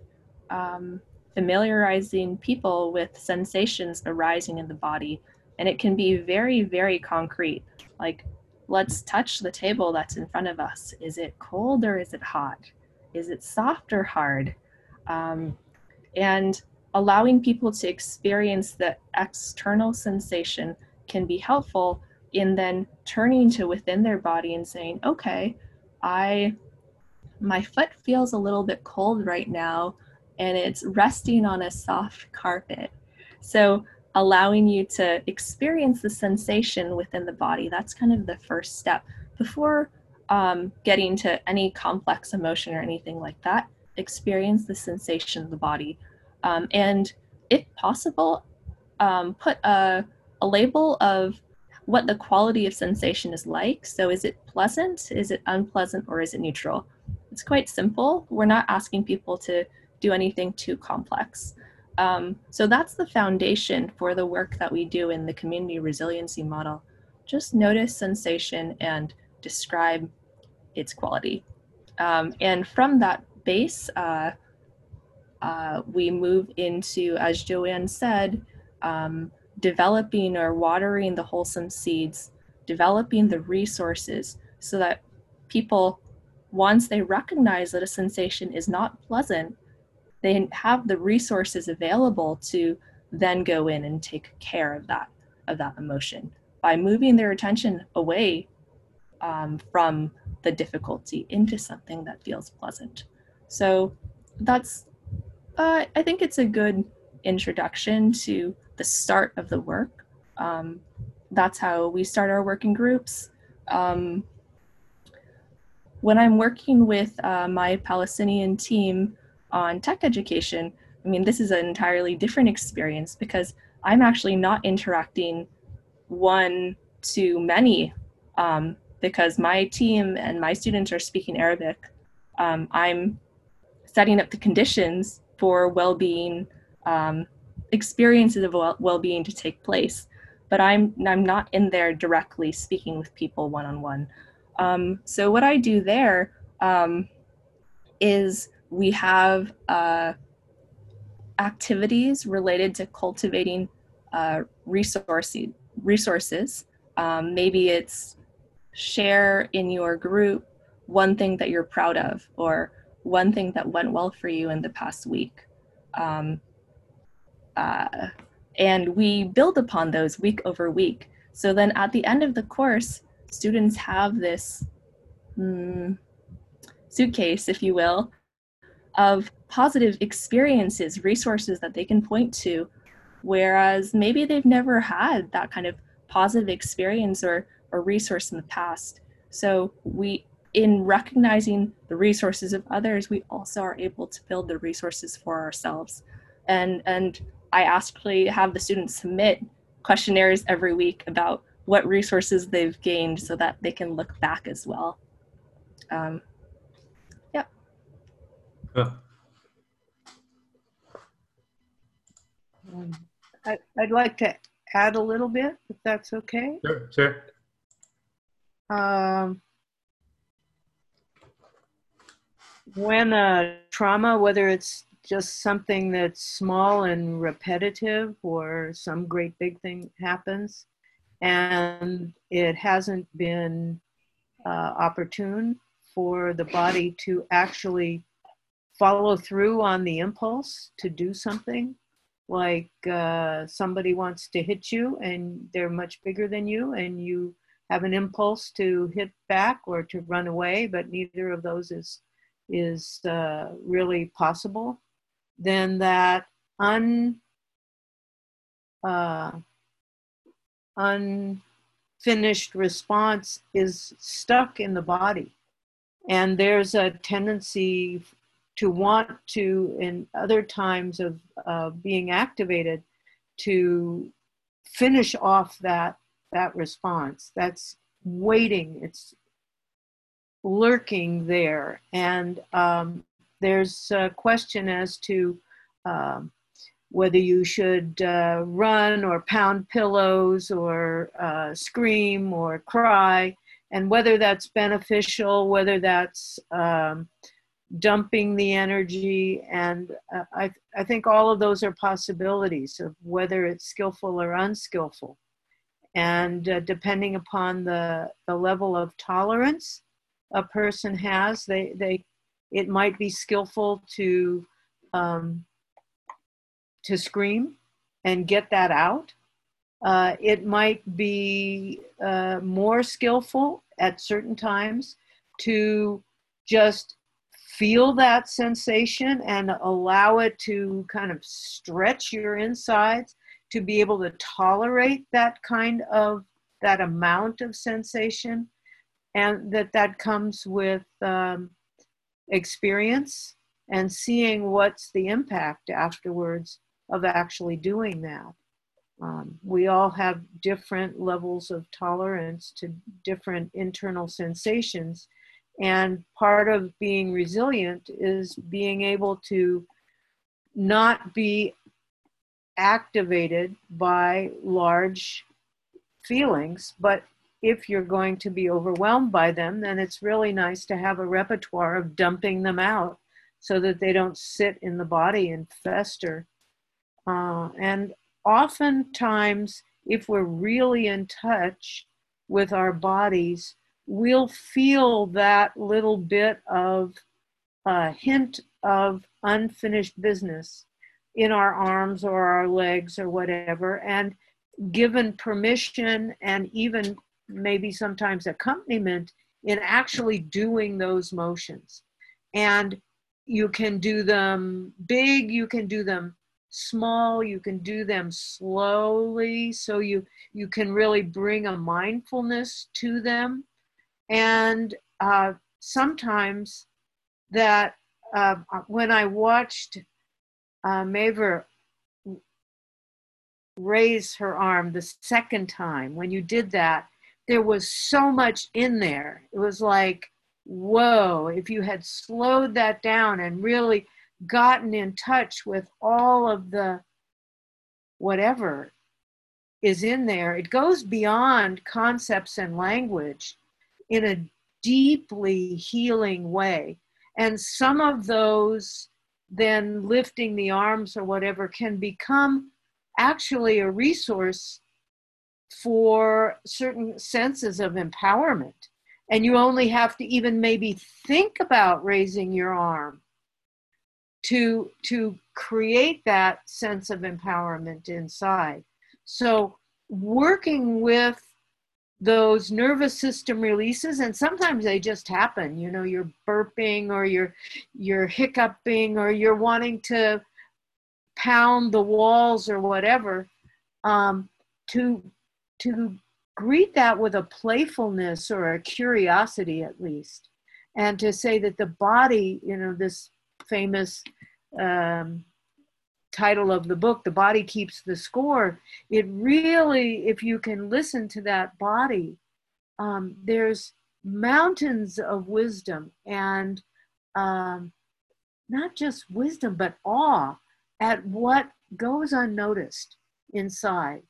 um, familiarizing people with sensations arising in the body. And it can be very, very concrete. Like, let's touch the table that's in front of us. Is it cold or is it hot? Is it soft or hard? Um, and allowing people to experience the external sensation can be helpful in then turning to within their body and saying, okay, I my foot feels a little bit cold right now and it's resting on a soft carpet. So, allowing you to experience the sensation within the body, that's kind of the first step. Before um, getting to any complex emotion or anything like that, experience the sensation of the body. Um, and if possible, um, put a, a label of what the quality of sensation is like. So, is it pleasant? Is it unpleasant? Or is it neutral? It's quite simple. We're not asking people to do anything too complex. Um, so that's the foundation for the work that we do in the community resiliency model. Just notice sensation and describe its quality. Um, and from that base, uh, uh, we move into, as Joanne said, um, developing or watering the wholesome seeds, developing the resources so that people, once they recognize that a sensation is not pleasant, they have the resources available to then go in and take care of that of that emotion by moving their attention away um, from the difficulty into something that feels pleasant. So that's uh, I think it's a good introduction to the start of the work. Um, that's how we start our working groups. Um, when I'm working with uh, my Palestinian team on tech education, I mean, this is an entirely different experience because I'm actually not interacting one to many um, because my team and my students are speaking Arabic. Um, I'm setting up the conditions for well-being um, experiences of well-being to take place but i'm i'm not in there directly speaking with people one-on-one um, so what i do there um, is we have uh, activities related to cultivating uh, resources resources um, maybe it's share in your group one thing that you're proud of or one thing that went well for you in the past week. Um, uh, and we build upon those week over week. So then at the end of the course, students have this mm, suitcase, if you will, of positive experiences, resources that they can point to, whereas maybe they've never had that kind of positive experience or, or resource in the past. So we in recognizing the resources of others, we also are able to build the resources for ourselves. And, and I actually have the students submit questionnaires every week about what resources they've gained so that they can look back as well. Um. Um, I, would like to add a little bit, if that's okay. Sure, sure. Um, when a trauma, whether it's just something that's small and repetitive or some great big thing happens and it hasn't been uh, opportune for the body to actually follow through on the impulse to do something like uh, somebody wants to hit you and they're much bigger than you and you have an impulse to hit back or to run away but neither of those is is uh, really possible, then that un, uh, unfinished response is stuck in the body. And there's a tendency to want to, in other times of uh, being activated, to finish off that that response. That's waiting. It's lurking there. And um, there's a question as to um, whether you should uh, run or pound pillows or uh, scream or cry, and whether that's beneficial, whether that's um, dumping the energy. And uh, I, I think all of those are possibilities of whether it's skillful or unskillful. And uh, depending upon the, the level of tolerance a person has. They they it might be skillful to um, to scream and get that out. Uh, it might be uh, more skillful at certain times to just feel that sensation and allow it to kind of stretch your insides to be able to tolerate that kind of that amount of sensation and that that comes with um, experience and seeing what's the impact afterwards of actually doing that. Um, we all have different levels of tolerance to different internal sensations. And part of being resilient is being able to not be activated by large feelings, but if you're going to be overwhelmed by them, then it's really nice to have a repertoire of dumping them out so that they don't sit in the body and fester. Uh, and oftentimes, if we're really in touch with our bodies, we'll feel that little bit of a hint of unfinished business in our arms or our legs or whatever, and given permission and even maybe sometimes accompaniment in actually doing those motions. And you can do them big, you can do them small, you can do them slowly so you you can really bring a mindfulness to them. And uh, sometimes that uh, when I watched uh, Maver raise her arm the second time, when you did that, there was so much in there. It was like, whoa, if you had slowed that down and really gotten in touch with all of the whatever is in there, it goes beyond concepts and language in a deeply healing way. And some of those, then lifting the arms or whatever, can become actually a resource for certain senses of empowerment. And you only have to even maybe think about raising your arm to, to create that sense of empowerment inside. So, working with those nervous system releases and sometimes they just happen you know you're burping or you're you're hiccuping or you're wanting to pound the walls or whatever um, to to greet that with a playfulness or a curiosity at least and to say that the body you know this famous um, title of the book the body keeps the score it really if you can listen to that body um, there's mountains of wisdom and um, not just wisdom but awe at what goes unnoticed inside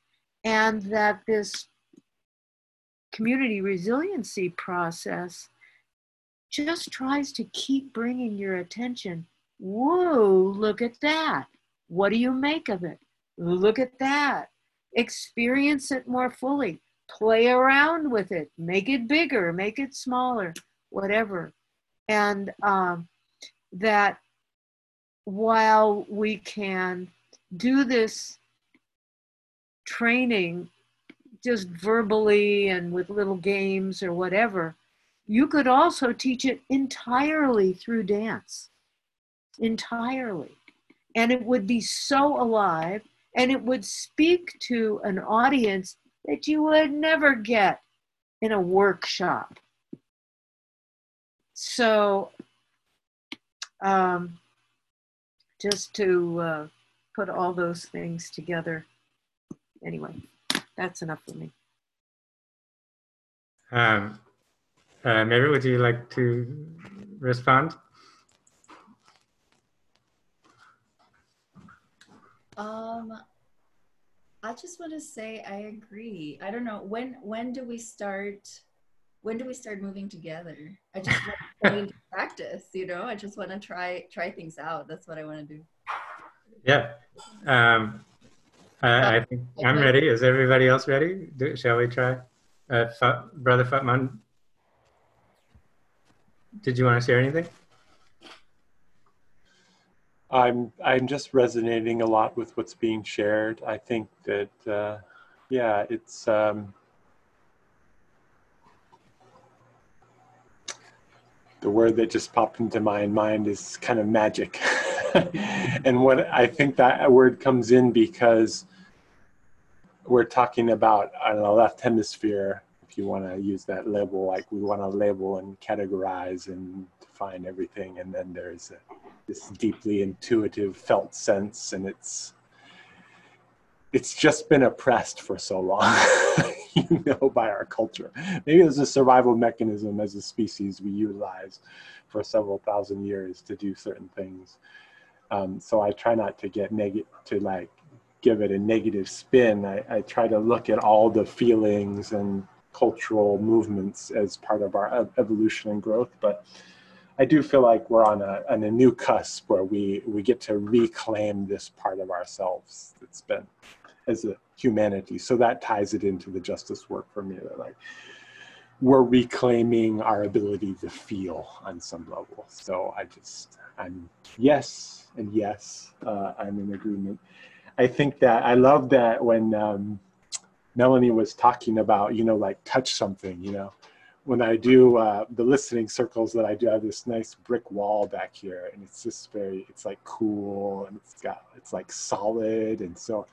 and that this community resiliency process just tries to keep bringing your attention. Whoa, look at that. What do you make of it? Look at that. Experience it more fully. Play around with it. Make it bigger, make it smaller, whatever. And um, that while we can do this training just verbally and with little games or whatever, you could also teach it entirely through dance. Entirely. And it would be so alive and it would speak to an audience that you would never get in a workshop. So, um, just to uh, put all those things together. Anyway, that's enough for me. Um, uh, Mary, would you like to respond? Um, I just want to say I agree. I don't know when when do we start when do we start moving together? I just want to practice, you know. I just want to try try things out. That's what I want to do. Yeah. Um, I, I think I'm ready. Is everybody else ready? Do, shall we try? Uh, Brother Phap Man, did you want to share anything? I'm I'm just resonating a lot with what's being shared. I think that uh, yeah, it's um, the word that just popped into my mind is kind of magic. and what I think that word comes in because we're talking about on the left hemisphere, if you want to use that label, like we want to label and categorize and define everything. And then there's a, this deeply intuitive felt sense and it's it's just been oppressed for so long you know by our culture maybe it's a survival mechanism as a species we utilize for several thousand years to do certain things um, so i try not to get negative to like give it a negative spin I, I try to look at all the feelings and cultural movements as part of our evolution and growth but I do feel like we're on a, on a new cusp where we, we get to reclaim this part of ourselves that's been as a humanity. So that ties it into the justice work for me. That like we're reclaiming our ability to feel on some level. So I just, I'm yes and yes, uh, I'm in agreement. I think that I love that when um, Melanie was talking about, you know, like touch something, you know, when I do uh, the listening circles that I do, I have this nice brick wall back here, and it's just very, it's like cool, and it's got, it's like solid, and so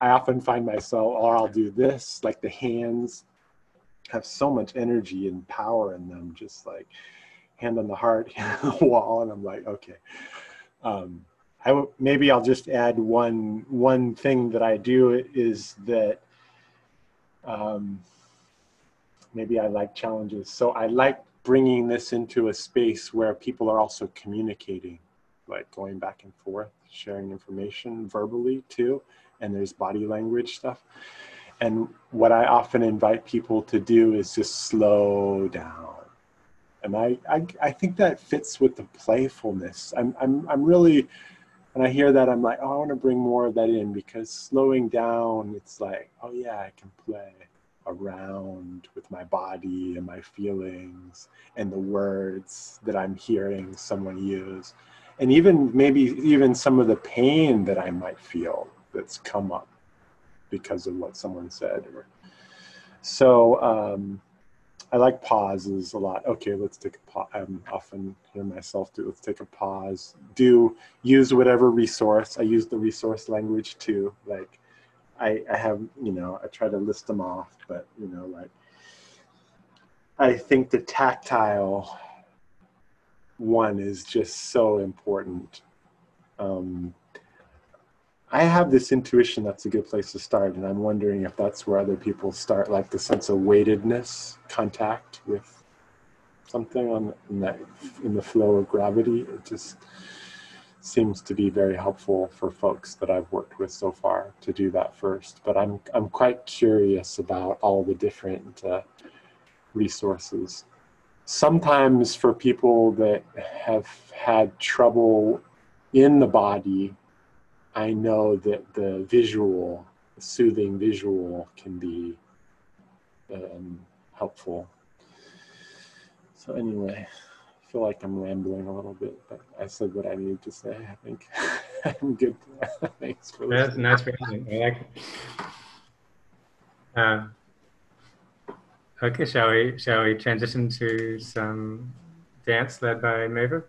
I often find myself, or I'll do this, like the hands have so much energy and power in them, just like hand on the heart, hand on the wall, and I'm like, okay. Um, I w- maybe I'll just add one one thing that I do is that um, maybe I like challenges. So I like bringing this into a space where people are also communicating, like going back and forth, sharing information verbally too, and there's body language stuff. And what I often invite people to do is just slow down. And I, I, I think that fits with the playfulness. I'm, I'm, I'm really, when I hear that, I'm like, oh, I want to bring more of that in because slowing down, it's like, oh yeah, I can play around with my body and my feelings and the words that I'm hearing someone use. And even maybe even some of the pain that I might feel that's come up because of what someone said. So um, I like pauses a lot. Okay, let's take a pause. I'm often hear myself do. Let's take a pause. Do use whatever resource. I use the resource language too. Like I, I have you know I try to list them off, but you know like I think the tactile one is just so important. Um, I have this intuition that's a good place to start, and I'm wondering if that's where other people start, like the sense of weightedness, contact with something on in that in the flow of gravity. It just seems to be very helpful for folks that I've worked with so far to do that first. But I'm I'm quite curious about all the different uh, resources. Sometimes for people that have had trouble in the body I know that the visual, the soothing visual, can be um, helpful. So anyway, feel like I'm rambling a little bit, but I said what I needed to say. I think I'm good. Thanks for listening. That's nice. I like it. Uh, okay, shall we shall we transition to some dance led by Maver?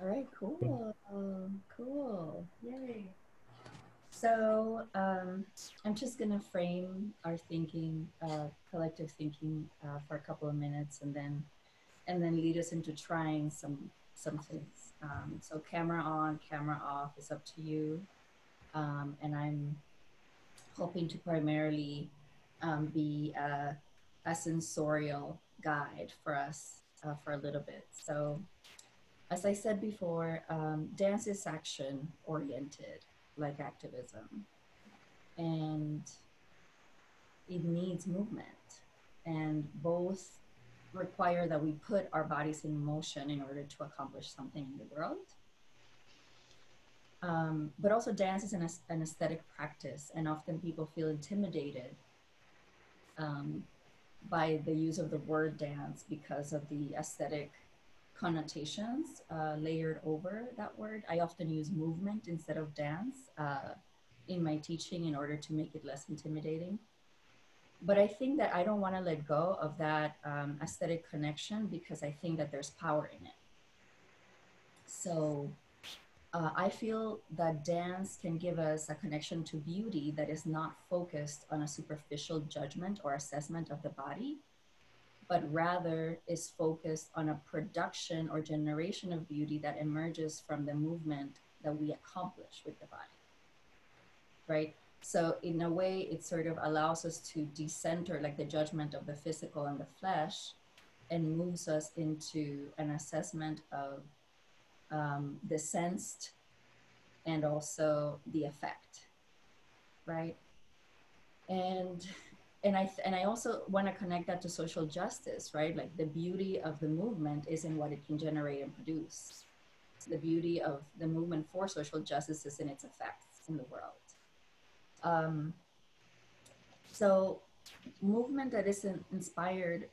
All right, cool, cool, yay. So um, I'm just gonna frame our thinking, uh, collective thinking, uh, for a couple of minutes, and then and then lead us into trying some some things. Um, so camera on, camera off is up to you, um, and I'm hoping to primarily um, be a, a sensorial guide for us uh, for a little bit. So as I said before, um, dance is action oriented, like activism. And it needs movement. And both require that we put our bodies in motion in order to accomplish something in the world. Um, but also, dance is an, an, aesthetic practice, and often people feel intimidated um, by the use of the word dance because of the aesthetic connotations uh, layered over that word. I often use movement instead of dance uh, in my teaching in order to make it less intimidating. But I think that I don't want to let go of that um, aesthetic connection because I think that there's power in it. So uh, I feel that dance can give us a connection to beauty that is not focused on a superficial judgment or assessment of the body, but rather is focused on a production or generation of beauty that emerges from the movement that we accomplish with the body. Right? So, in a way, it sort of allows us to decenter like the judgment of the physical and the flesh and moves us into an assessment of um, the sensed and also the effect. Right? And and I and I also want to connect that to social justice, right? Like the beauty of the movement is in what it can generate and produce. The beauty of the movement for social justice is in its effects in the world. Um, So, movement that isn't inspired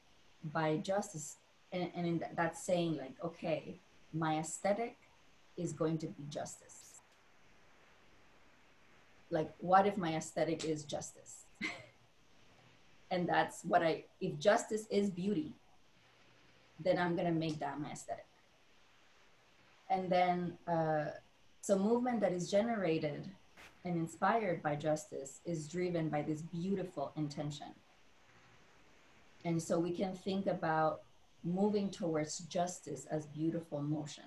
by justice, and, and in th- that's saying, like, okay, my aesthetic is going to be justice. Like, what if my aesthetic is justice? and that's what I, if justice is beauty, then I'm to make that my aesthetic. And then, uh, so movement that is generated and inspired by justice is driven by this beautiful intention. And so we can think about moving towards justice as beautiful motion.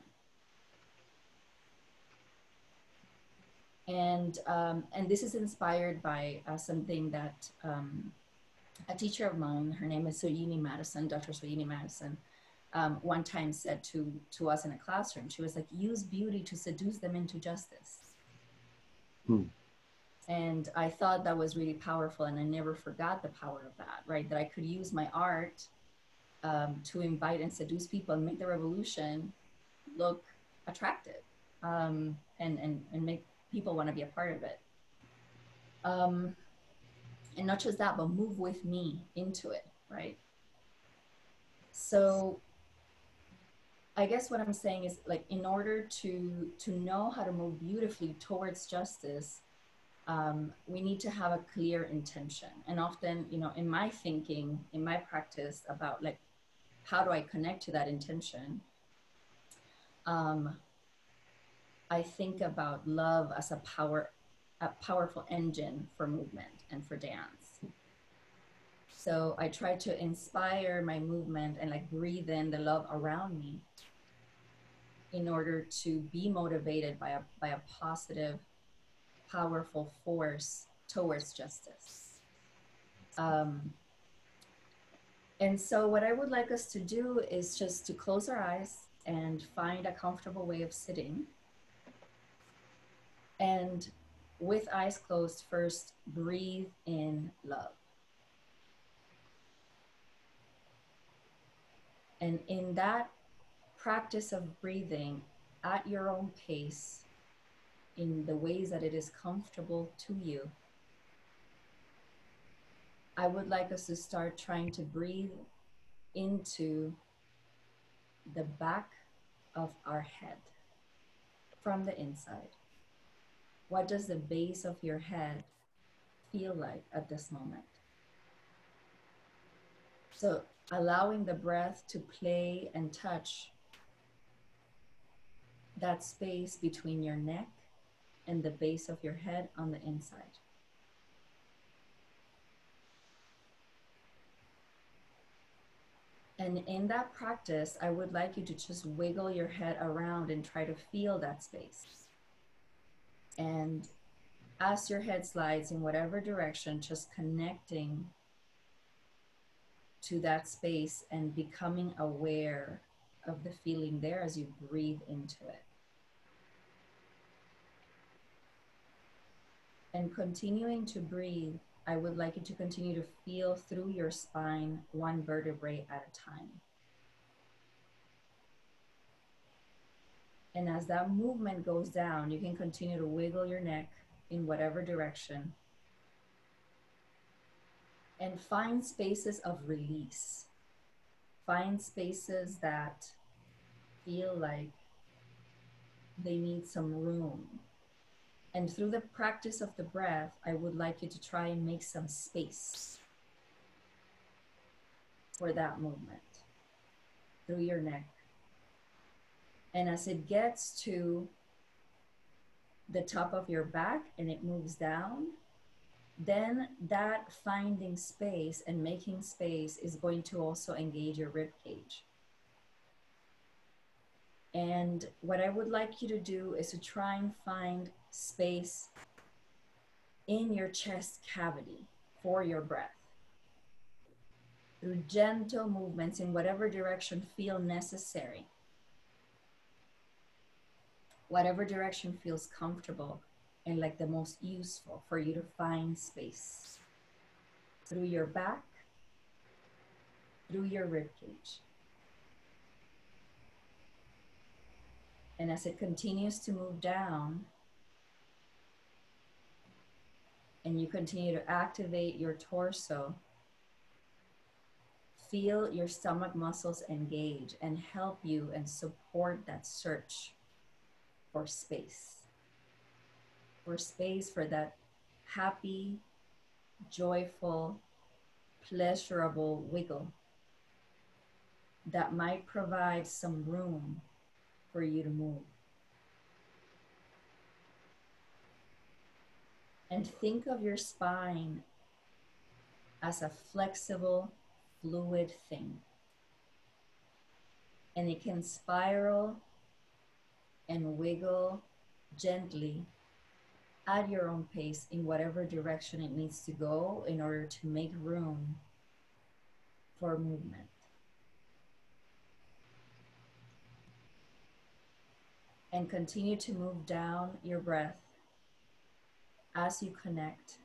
And, um, and this is inspired by uh, something that um, a teacher of mine, her name is Soyini Madison, Dr. Soyini Madison, um, one time said to, to us in a classroom, she was like, use beauty to seduce them into justice. Hmm. And I thought that was really powerful, and I never forgot the power of that, right? That I could use my art um, to invite and seduce people and make the revolution look attractive um, and, and, and make people want to be a part of it. Um, and not just that, but move with me into it, right? So I guess what I'm saying is like in order to to know how to move beautifully towards justice, um, we need to have a clear intention. And often, you know, in my thinking, in my practice about like how do I connect to that intention, um, I think about love as a power, a powerful engine for movement and for dance. So I try to inspire my movement and like breathe in the love around me in order to be motivated by a, by a positive, powerful force towards justice. Um, and so, what I would like us to do is just to close our eyes and find a comfortable way of sitting. And with eyes closed, first breathe in love. And in that practice of breathing at your own pace in the ways that it is comfortable to you, I would like us to start trying to breathe into the back of our head from the inside. What does the base of your head feel like at this moment? So, allowing the breath to play and touch that space between your neck and the base of your head on the inside. And in that practice, I would like you to just wiggle your head around and try to feel that space. And as your head slides in whatever direction, just connecting to that space and becoming aware of the feeling there as you breathe into it. And continuing to breathe, I would like you to continue to feel through your spine one vertebrae at a time. And as that movement goes down, you can continue to wiggle your neck in whatever direction and find spaces of release. Find spaces that feel like they need some room. And through the practice of the breath, I would like you to try and make some space for that movement through your neck. And as it gets to the top of your back and it moves down, then that finding space and making space is going to also engage your rib cage. And what I would like you to do is to try and find space in your chest cavity for your breath. Through gentle movements in whatever direction feel necessary. Whatever direction feels comfortable and like the most useful for you to find space through your back, through your rib cage. And as it continues to move down, and you continue to activate your torso, feel your stomach muscles engage and help you and support that search for space. For space for that happy, joyful, pleasurable wiggle that might provide some room for you to move. And think of your spine as a flexible, fluid thing. And it can spiral and wiggle gently at your own pace in whatever direction it needs to go in order to make room for movement. And continue to move down your breath as you connect,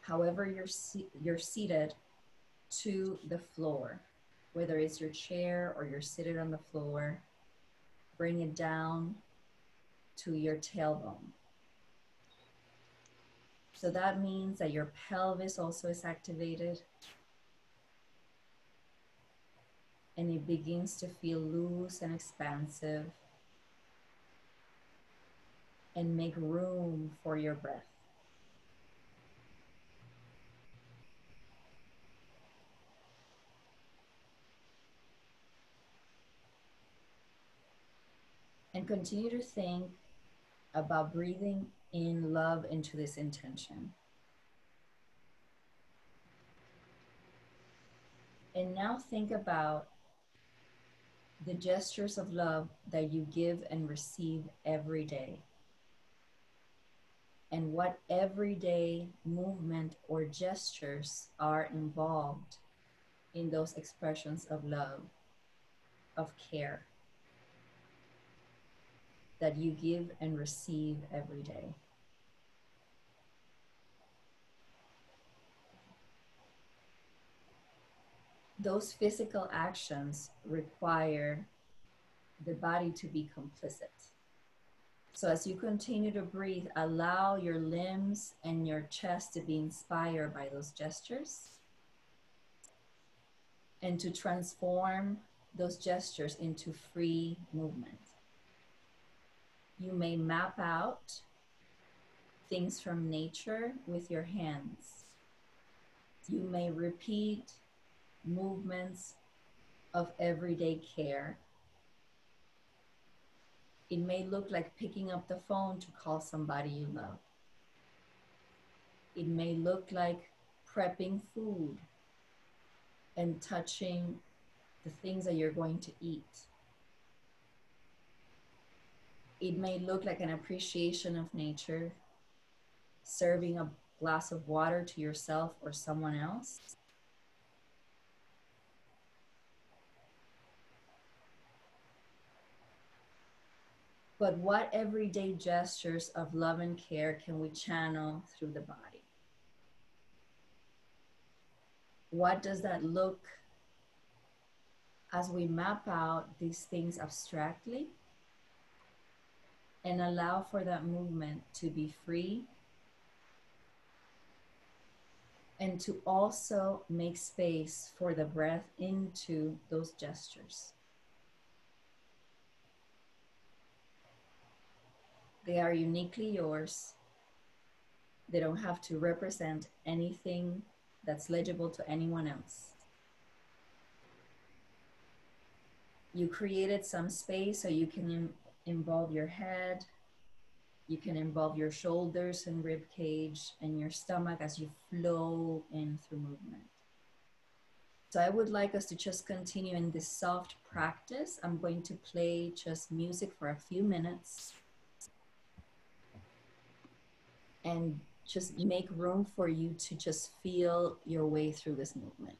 however you're, se- you're seated, to the floor, whether it's your chair or you're seated on the floor, bring it down to your tailbone. So that means that your pelvis also is activated and it begins to feel loose and expansive and make room for your breath. And continue to think about breathing in love into this intention. And now think about the gestures of love that you give and receive every day and what everyday movement or gestures are involved in those expressions of love, of care that you give and receive every day. Those physical actions require the body to be complicit. So as you continue to breathe, allow your limbs and your chest to be inspired by those gestures and to transform those gestures into free movement. You may map out things from nature with your hands. You may repeat movements of everyday care it may look like picking up the phone to call somebody you love. It may look like prepping food and touching the things that you're going to eat. It may look like an appreciation of nature, serving a glass of water to yourself or someone else. But what everyday gestures of love and care can we channel through the body? What does that look as we map out these things abstractly and allow for that movement to be free and to also make space for the breath into those gestures. They are uniquely yours. They don't have to represent anything that's legible to anyone else. You created some space so you can Im involve your head, you can involve your shoulders and rib cage and your stomach as you flow in through movement. So I would like us to just continue in this soft practice. I'm going to play just music for a few minutes and just make room for you to just feel your way through this movement.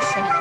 position.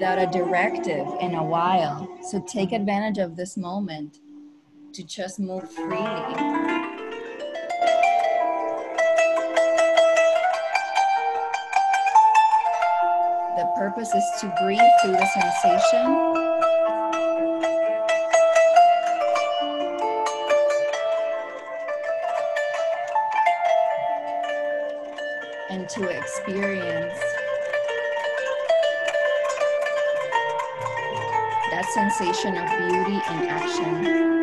without a directive in a while. So take advantage of this moment to just move freely. the purpose is to breathe through the sensation. And to experience that sensation of beauty in action.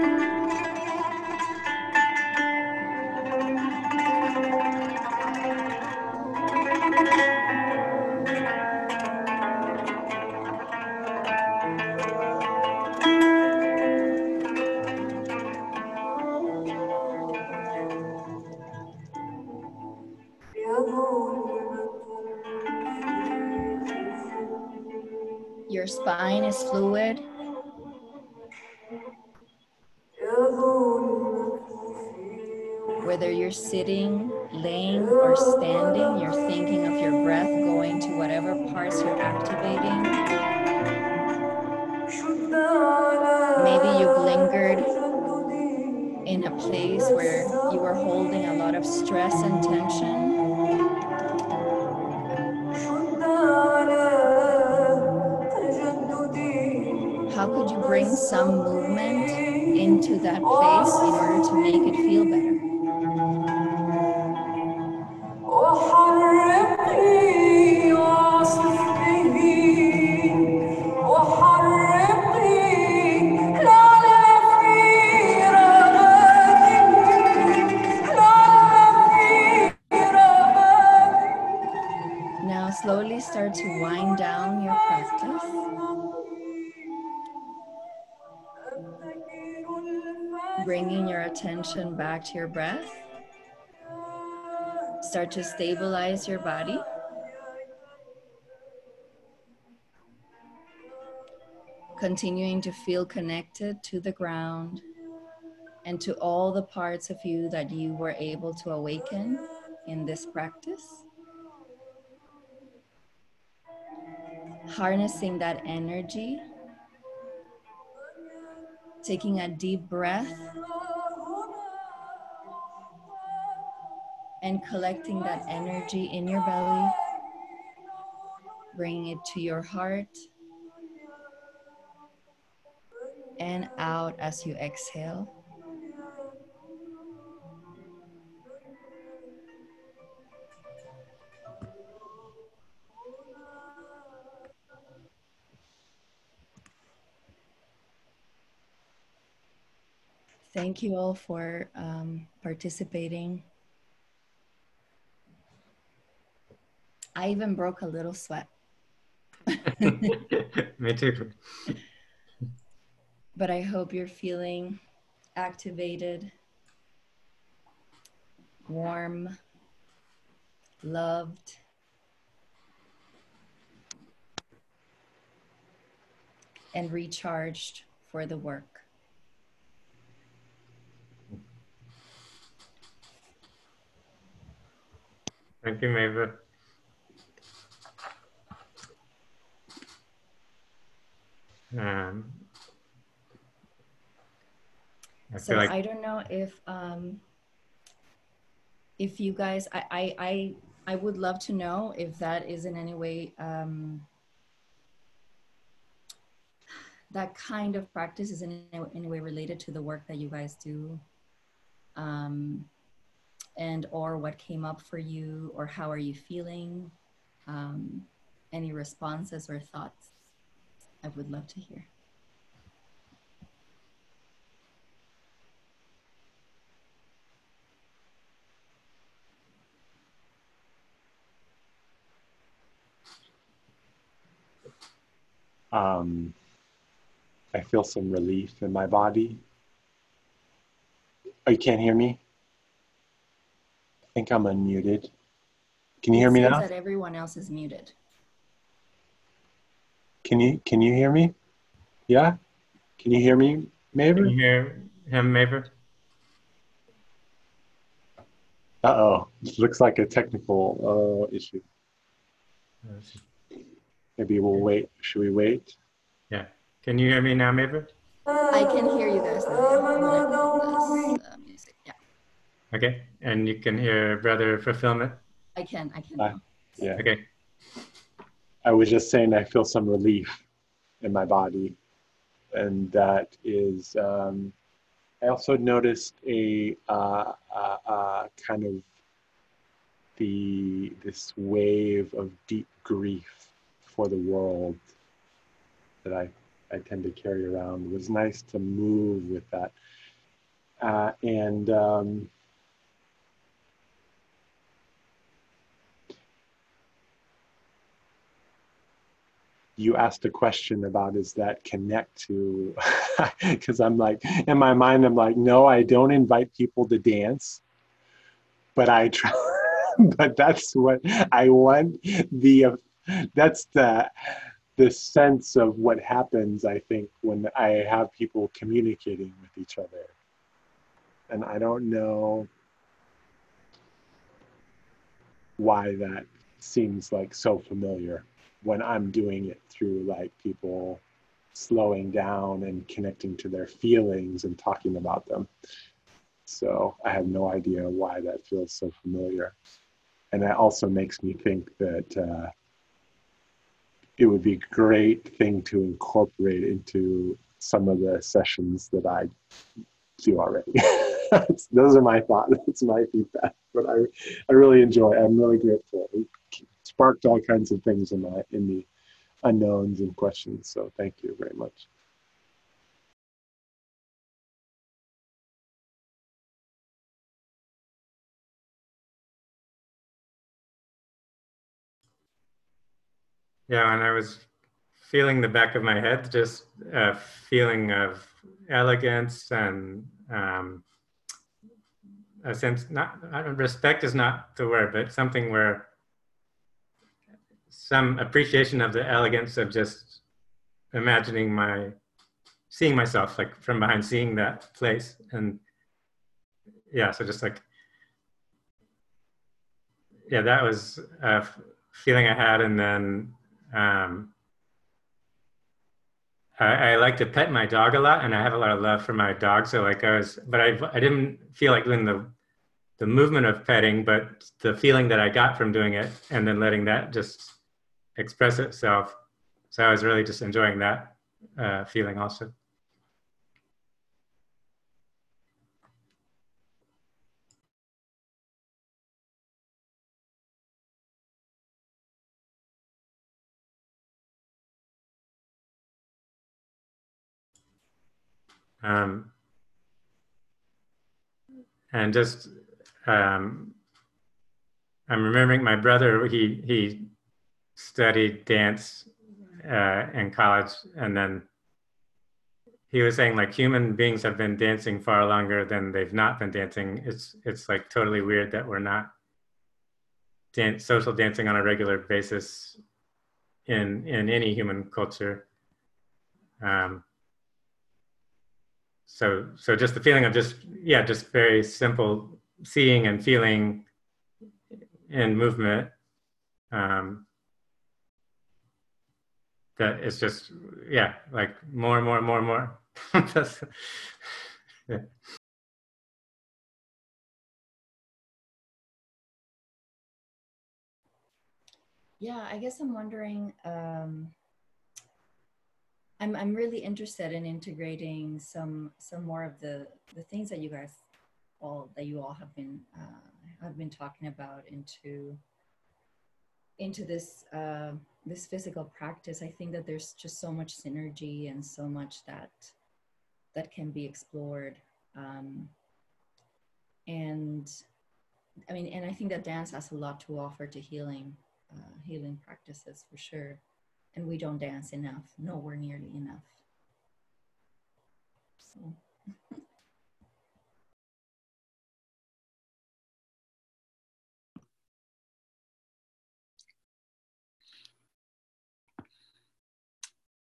Attention back to your breath. Start to stabilize your body. Continuing to feel connected to the ground and to all the parts of you that you were able to awaken in this practice. Harnessing that energy, taking a deep breath and collecting that energy in your belly, bringing it to your heart and out as you exhale. Thank you all for um, participating. I even broke a little sweat, Me too. but I hope you're feeling activated, warm, loved. And recharged for the work. Thank you, Maeve. Um, I so like I don't know if um, if you guys, I, I I I would love to know if that is in any way um, that kind of practice is in any, any way related to the work that you guys do, um, and or what came up for you, or how are you feeling? Um, any responses or thoughts? I would love to hear. Um, I feel some relief in my body. Oh, you can't hear me? I think I'm unmuted. Can you hear me now? That everyone else is muted. Can you can you hear me? Yeah? Can you hear me, can you hear him, Maeve? Uh oh. Looks like a technical uh, issue. Maybe we'll wait. Should we wait? Yeah. Can you hear me now, Maeve? I can hear you guys now. I'm gonna put this, uh, music. Yeah, Okay. And you can hear Brother Fulfillment? I can. I can. Bye. now. Yeah. Okay. I was just saying I feel some relief in my body. And that is, um, I also noticed a uh, uh, uh, kind of the this wave of deep grief for the world that I, I tend to carry around. It was nice to move with that. Uh, and um, you asked a question about is that connect to because i'm like in my mind i'm like no i don't invite people to dance but i try but that's what i want the uh, that's the the sense of what happens i think when i have people communicating with each other. And i don't know why that seems like so familiar when I'm doing it through like people slowing down and connecting to their feelings and talking about them. So I have no idea why that feels so familiar. And that also makes me think that uh, it would be a great thing to incorporate into some of the sessions that I do already. Those are my thoughts. That's my feedback. But I, I really enjoy. I'm really grateful. Sparked all kinds of things in my in the unknowns and questions. So thank you very much. Yeah, and I was feeling the back of my head, just a feeling of elegance and um, a sense, not, respect is not the word, but something where some appreciation of the elegance of just imagining my, seeing myself like from behind, seeing that place. And yeah, so just like, yeah, that was a feeling I had. And then um, I, I, like to pet my dog a lot, and I have a lot of love for my dog. So like I was, but I I didn't feel like doing the the movement of petting, but the feeling that I got from doing it, and then letting that just express itself. So I was really just enjoying that uh, feeling also. Um, and just, um, I'm remembering my brother, he, he studied dance uh, in college and then he was saying like human beings have been dancing far longer than they've not been dancing. It's, it's like totally weird that we're not dance, social dancing on a regular basis in, in any human culture. Um, so so just the feeling of just yeah just very simple seeing and feeling in movement um, that is just yeah like more and more and more and more yeah. yeah i guess i'm wondering um, I'm I'm really interested in integrating some some more of the the things that you guys all that you all have been uh, have been talking about into into this uh, this physical practice. I think that there's just so much synergy and so much that that can be explored. Um, and I mean, and I think that dance has a lot to offer to healing uh, healing practices for sure and we don't dance enough, nowhere nearly enough. So.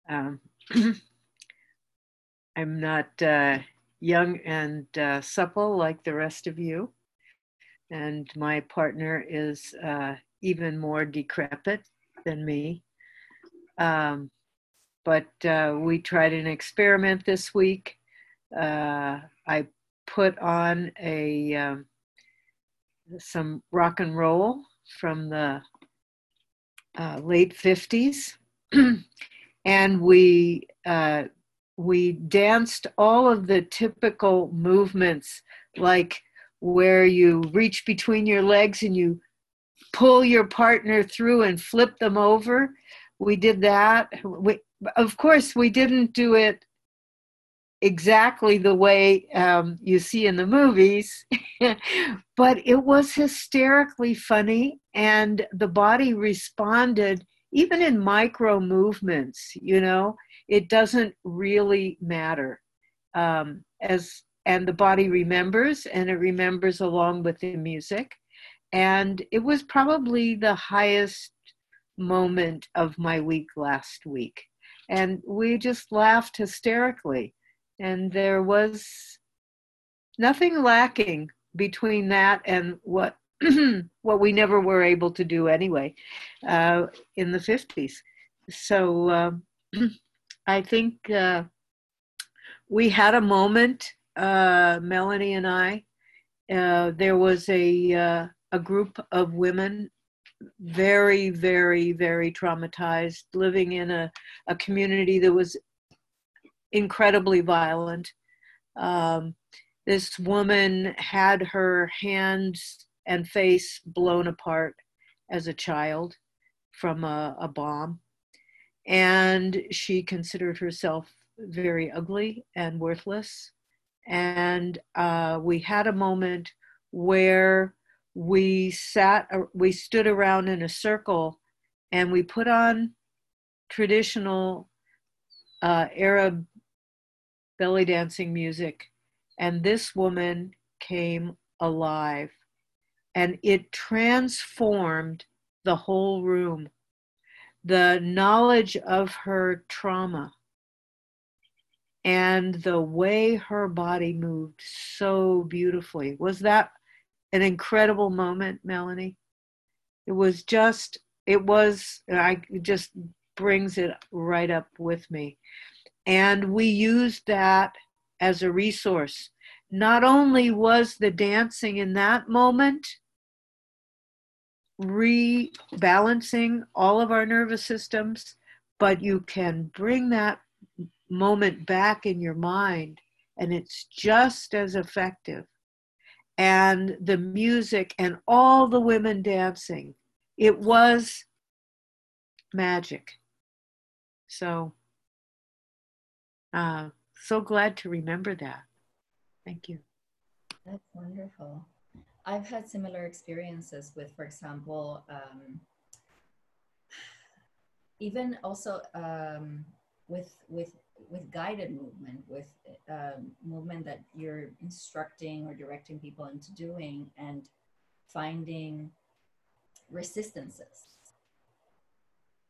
um, I'm not uh, young and uh, supple like the rest of you. And my partner is uh, even more decrepit than me. Um, but uh, we tried an experiment this week. Uh, I put on a um, some rock and roll from the uh, late 50s and we uh, we danced all of the typical movements like where you reach between your legs and you pull your partner through and flip them over we did that. We, of course, we didn't do it exactly the way um, you see in the movies, but it was hysterically funny, and the body responded even in micro movements. You know, it doesn't really matter um, as and the body remembers, and it remembers along with the music. And it was probably the highest moment of my week last week. And we just laughed hysterically. And there was nothing lacking between that and what what we never were able to do anyway uh, in the 50s. So um, I think uh, we had a moment, uh, Melanie and I. Uh, there was a uh, a group of women, very, very, very traumatized, living in a, a community that was incredibly violent. Um, this woman had her hands and face blown apart as a child from a, a bomb. And she considered herself very ugly and worthless. And uh, we had a moment where we sat, uh, we stood around in a circle and we put on traditional uh, Arab belly dancing music. And this woman came alive and it transformed the whole room. The knowledge of her trauma and the way her body moved so beautifully. Was that an incredible moment, Melanie? It was just, it was, I it just brings it right up with me. And we used that as a resource. Not only was the dancing in that moment rebalancing all of our nervous systems, but you can bring that moment back in your mind and it's just as effective. And the music and all the women dancing, it was magic. So, uh, so glad to remember that. Thank you. That's wonderful. I've had similar experiences with, for example, um, even also um, with with with guided movement, with um, movement that you're instructing or directing people into doing, and finding resistances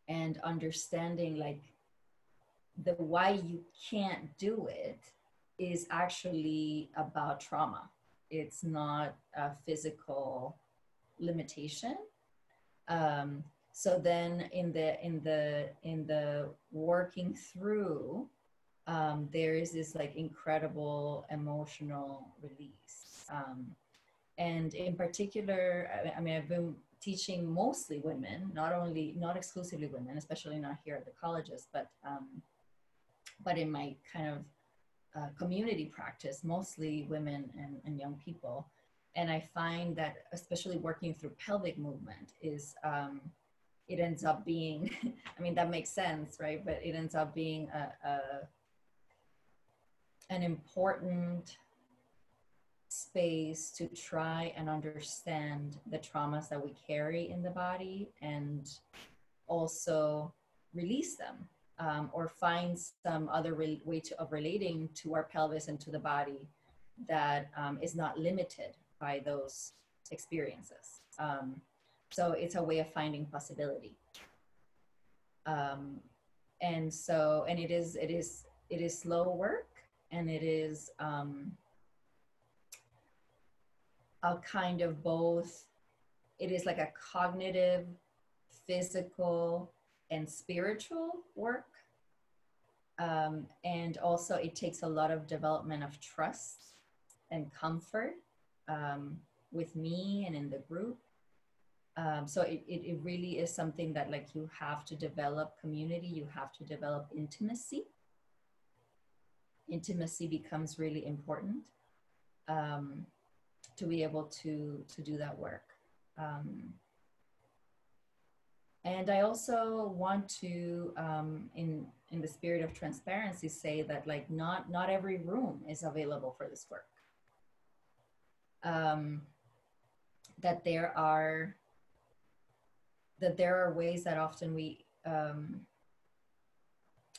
and understanding like the why you can't do it is actually about trauma it's not a physical limitation. Um, so then in the in the in the working through, um, there is this like incredible emotional release. Um, and in particular, I, I mean, I've been teaching mostly women, not only not exclusively women, especially not here at the colleges, but um, but in my kind of uh, community practice, mostly women and, and, young people. And I find that, especially working through pelvic movement, is um, it ends up being, I mean, that makes sense, right? But it ends up being a, a an important space to try and understand the traumas that we carry in the body and also release them um, or find some other re- way to, of relating to our pelvis and to the body that um, is not limited by those experiences. Um, so it's a way of finding possibility. Um, and so, and it is, it is, it is slow work and it is um, a kind of both, it is like a cognitive, physical, and spiritual work. Um, and also, it takes a lot of development of trust and comfort um, with me and in the group. Um, so it, it, it, really is something that like you have to develop community, you have to develop intimacy. Intimacy becomes really important um, to be able to to do that work. Um, and I also want to, um, in in the spirit of transparency, say that like not not every room is available for this work. Um, that there are that there are ways that often we um,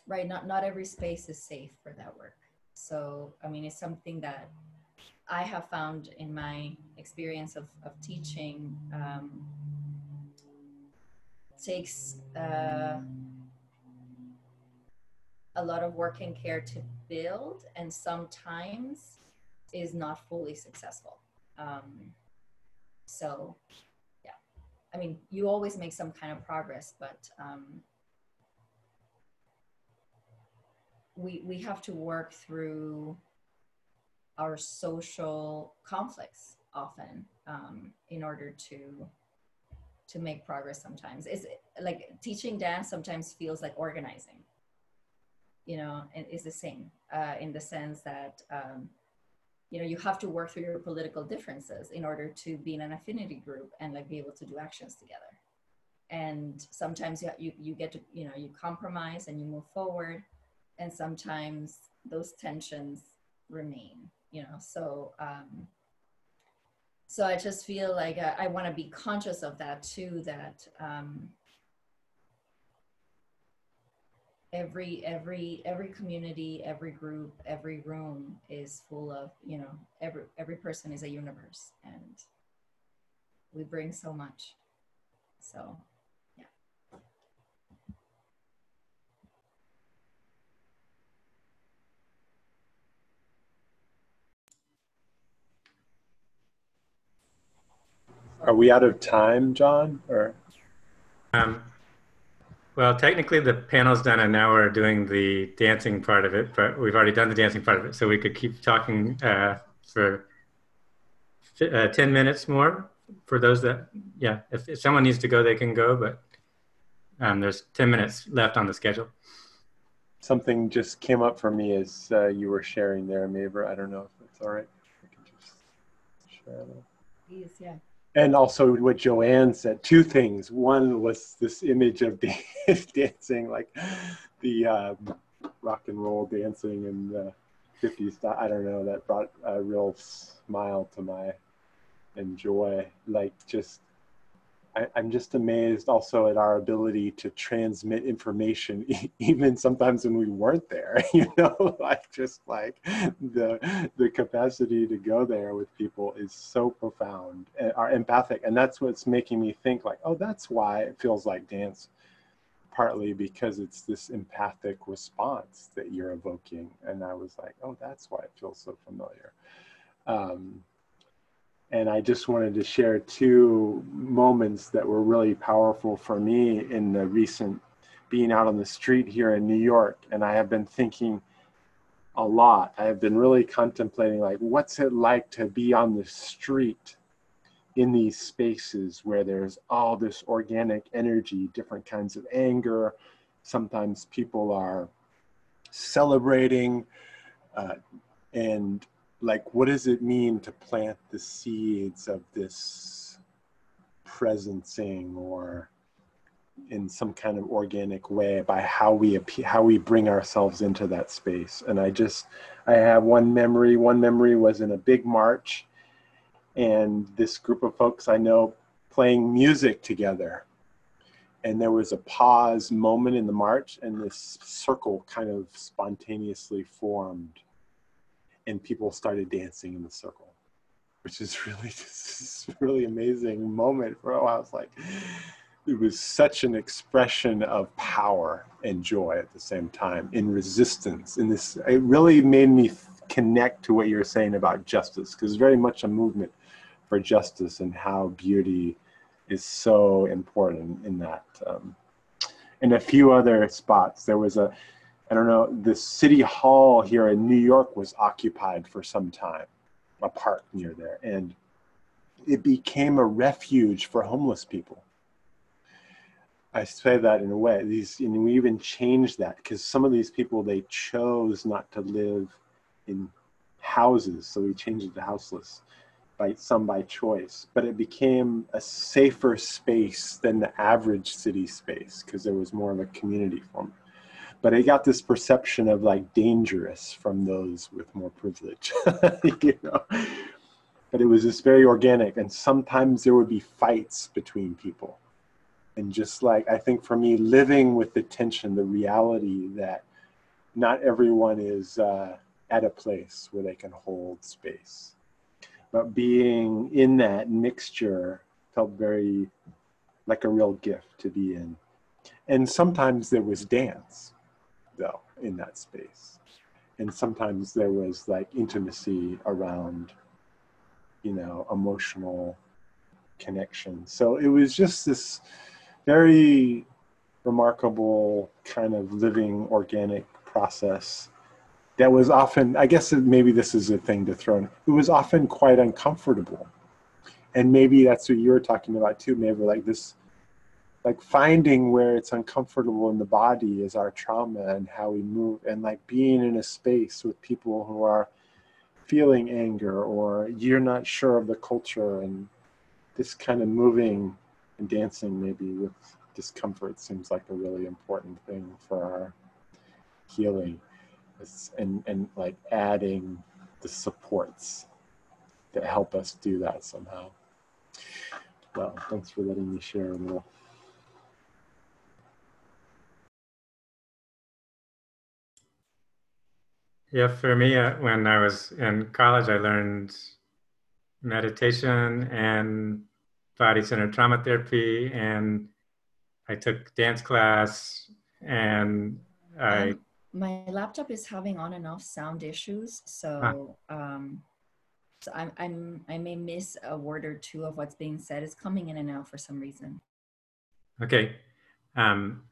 right not not every space is safe for that work. So I mean, it's something that I have found in my experience of of teaching. Takes uh, a lot of work and care to build and sometimes is not fully successful. Um, so yeah. I mean you always make some kind of progress but um, we we have to work through our social conflicts often um, in order to to make progress sometimes. It's like teaching dance sometimes feels like organizing you know and is the same uh, in the sense that um, you know you have to work through your political differences in order to be in an affinity group and like be able to do actions together. And sometimes you, you, you get to you know you compromise and you move forward and sometimes those tensions remain you know. So um, so i just feel like i, I want to be conscious of that too that um, every every every community every group every room is full of you know every every person is a universe and we bring so much. So Are we out of time, John? Or Um, well, technically the panel's done and now we're doing the dancing part of it, but we've already done the dancing part of it. So we could keep talking uh, for uh, 10 minutes more for those that, yeah, if, if someone needs to go, they can go, but um, there's 10 minutes left on the schedule. something just came up for me as uh, you were sharing there, Maver. I don't know if it's all right. I can just share that. please yeah And also what Joanne said, two things. One was this image of dan- dancing, like the um, rock and roll dancing in the 50s. I don't know, that brought a real smile to my and joy. Like just, I, I'm just amazed also at our ability to transmit information, even sometimes when we weren't there, you know, like just like the, the capacity to go there with people is so profound, and are empathic. And that's what's making me think like, oh, that's why it feels like dance partly because it's this empathic response that you're evoking. And I was like, oh, that's why it feels so familiar. Um, and I just wanted to share two moments that were really powerful for me in the recent being out on the street here in New York. And I have been thinking a lot. I have been really contemplating, like, what's it like to be on the street in these spaces where there's all this organic energy, different kinds of anger. Sometimes people are celebrating. Uh, and like, what does it mean to plant the seeds of this presencing or in some kind of organic way by how we appear, how we bring ourselves into that space. And I just, I have one memory. One memory was in a big march, and this group of folks I know playing music together. And there was a pause moment in the march, and this circle kind of spontaneously formed, and people started dancing in the circle, which is really this really amazing moment. For while, I was like, it was such an expression of power and joy at the same time in resistance in this it really made me connect to what you're saying about justice because it's very much a movement for justice and how beauty is so important in that um, a few other spots there was a i don't know the city hall here in new york was occupied for some time a park near there and it became a refuge for homeless people I say that in a way. These, and we even changed that because some of these people they chose not to live in houses, so we changed it to houseless by some by choice. But it became a safer space than the average city space because there was more of a community form. But I got this perception of like dangerous from those with more privilege, you know. But it was just very organic, and sometimes there would be fights between people. And just like i think for me living with the tension the reality that not everyone is uh, at a place where they can hold space. But being in that mixture felt very like a real gift to be in. And sometimes there was dance though in that space and sometimes there was like intimacy around you know emotional connection. So it was just this very remarkable kind of living organic process that was often, I guess maybe this is a thing to throw in, it was often quite uncomfortable. And maybe that's what you were talking about too, maybe like this, like finding where it's uncomfortable in the body is our trauma and how we move, and like being in a space with people who are feeling anger or you're not sure of the culture and this kind of moving and dancing maybe with discomfort seems like a really important thing for our healing. It's, and and like adding the supports that help us do that somehow. Well thanks for letting me share a little Yeah, for me, uh, when I was in college, I learned meditation and body centered trauma therapy, and I took dance class, and I. Um, my laptop is having on and off sound issues, so um, so I'm, I'm I may miss a word or two of what's being said. It's coming in and out for some reason. Okay. Um,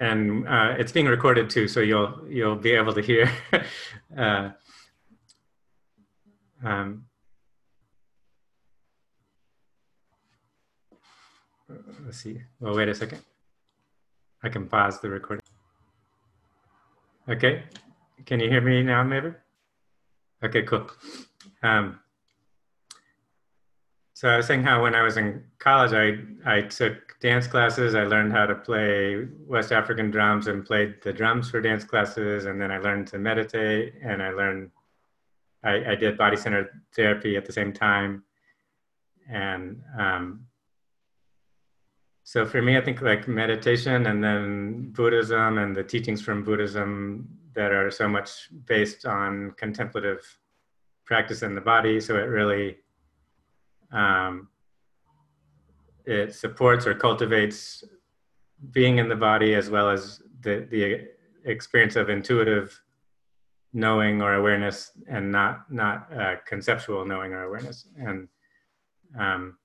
and uh, it's being recorded too, so you'll you'll be able to hear. uh, um, let's see. Well, wait a second. I can pause the recording. Okay, can you hear me now, maybe? Okay, cool. Um, so I was saying how when I was in college, I I took dance classes. I learned how to play West African drums and played the drums for dance classes. And then I learned to meditate, and I learned I, I did body centered therapy at the same time. And um, so for me, I think like meditation and then Buddhism and the teachings from Buddhism that are so much based on contemplative practice in the body. So it really um, it supports or cultivates being in the body as well as the, the experience of intuitive knowing or awareness and not not uh, conceptual knowing or awareness. And um,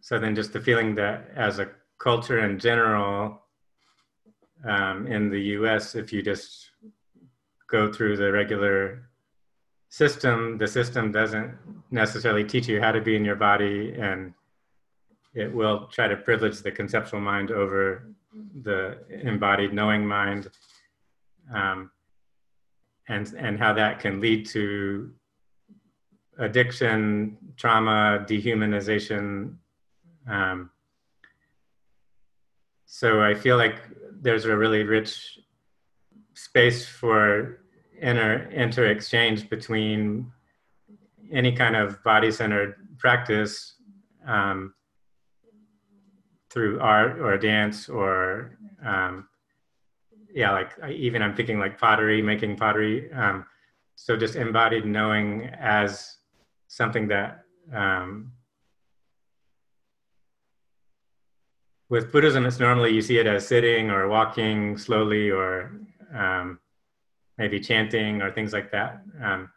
so then just the feeling that as a culture in general um, in the us if you just go through the regular system, the system doesn't necessarily teach you how to be in your body, and it will try to privilege the conceptual mind over the embodied knowing mind, um, and and how that can lead to addiction, trauma, dehumanization. Um, so I feel like there's a really rich space for inter inter exchange between any kind of body centered practice um, through art or dance or um, yeah like even i'm thinking like pottery making pottery um, so just embodied knowing as something that um, with buddhism it's normally you see it as sitting or walking slowly or um, maybe chanting or things like that. Um,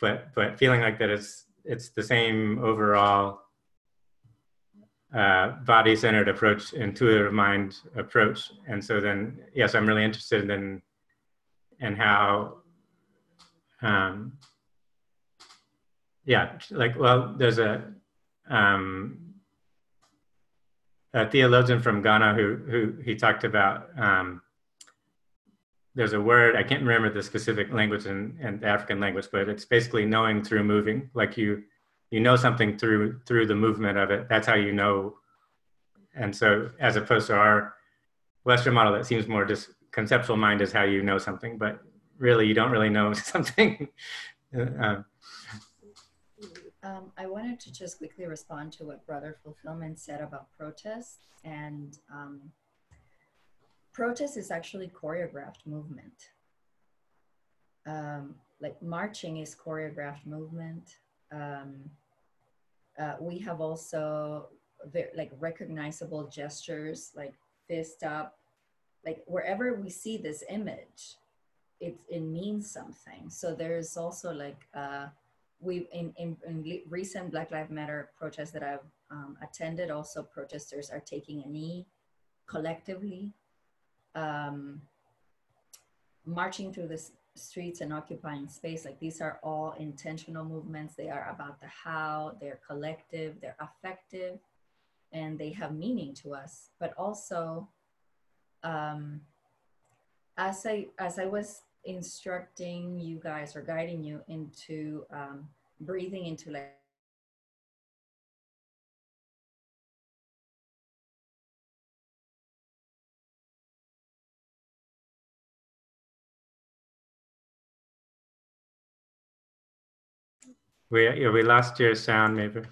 but but feeling like that it's it's the same overall uh, body centered approach, intuitive mind approach. And so then yes, I'm really interested in in how um, yeah, like well, there's a um, a theologian from Ghana who who he talked about um, there's a word i can't remember the specific language in african language but it's basically knowing through moving. Like you you know something through through the movement of it. That's how you know. And so as opposed to our western model that seems more just conceptual mind is how you know something but really you don't really know something. Uh, um, I wanted to just quickly respond to what Brother Fulfillment said about protests and um, protest is actually choreographed movement. Um, like marching is choreographed movement. Um, uh, we have also very, like recognizable gestures, like fist up, like wherever we see this image, it, it means something. So there's also like a, we in, in, in recent Black Lives Matter protests that I've um, attended, also protesters are taking a knee collectively, um, marching through the streets and occupying space. Like these are all intentional movements. They are about the how, they're collective, they're affective, and they have meaning to us. But also, um, as I as I was instructing you guys or guiding you into um, breathing into like We we lost your sound, maybe.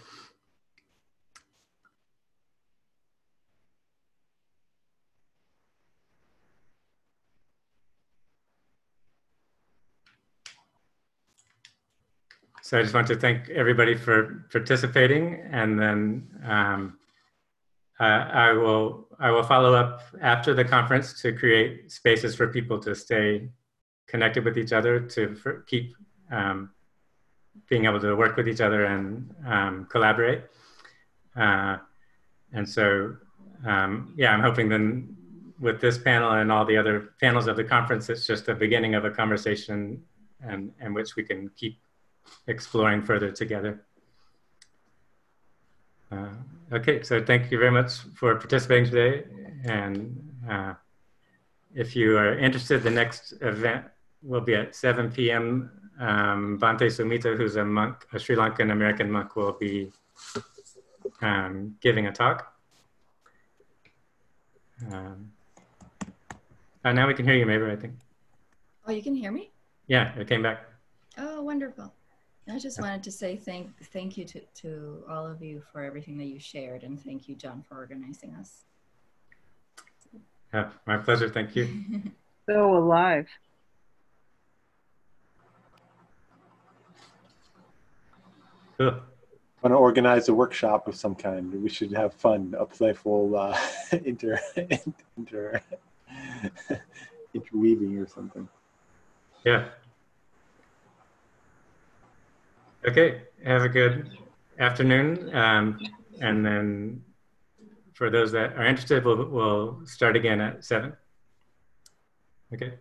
So I just want to thank everybody for participating, and then um, uh, I will I will follow up after the conference to create spaces for people to stay connected with each other to for, keep um, being able to work with each other and um, collaborate. Uh, and so, um, yeah, I'm hoping then with this panel and all the other panels of the conference, it's just the beginning of a conversation and, and which we can keep exploring further together. Uh, okay, so thank you very much for participating today. And uh, if you are interested, the next event will be at 7 p.m. Um, Bhante Sumita, who's a monk, a Sri Lankan American monk, will be um, giving a talk. Um, uh, now we can hear you, maybe, I think. oh you can hear me Yeah, it came back. oh wonderful I just wanted to say thank thank you to, to all of you for everything that you shared and thank you John for organizing us Yeah, my pleasure. Thank you. So alive. Cool. want to organize a workshop of some kind. We should have fun, a playful uh, inter, inter, interweaving or something. Yeah. Okay. Have a good afternoon. Um, and then for those that are interested, we'll, we'll start again at seven. Okay.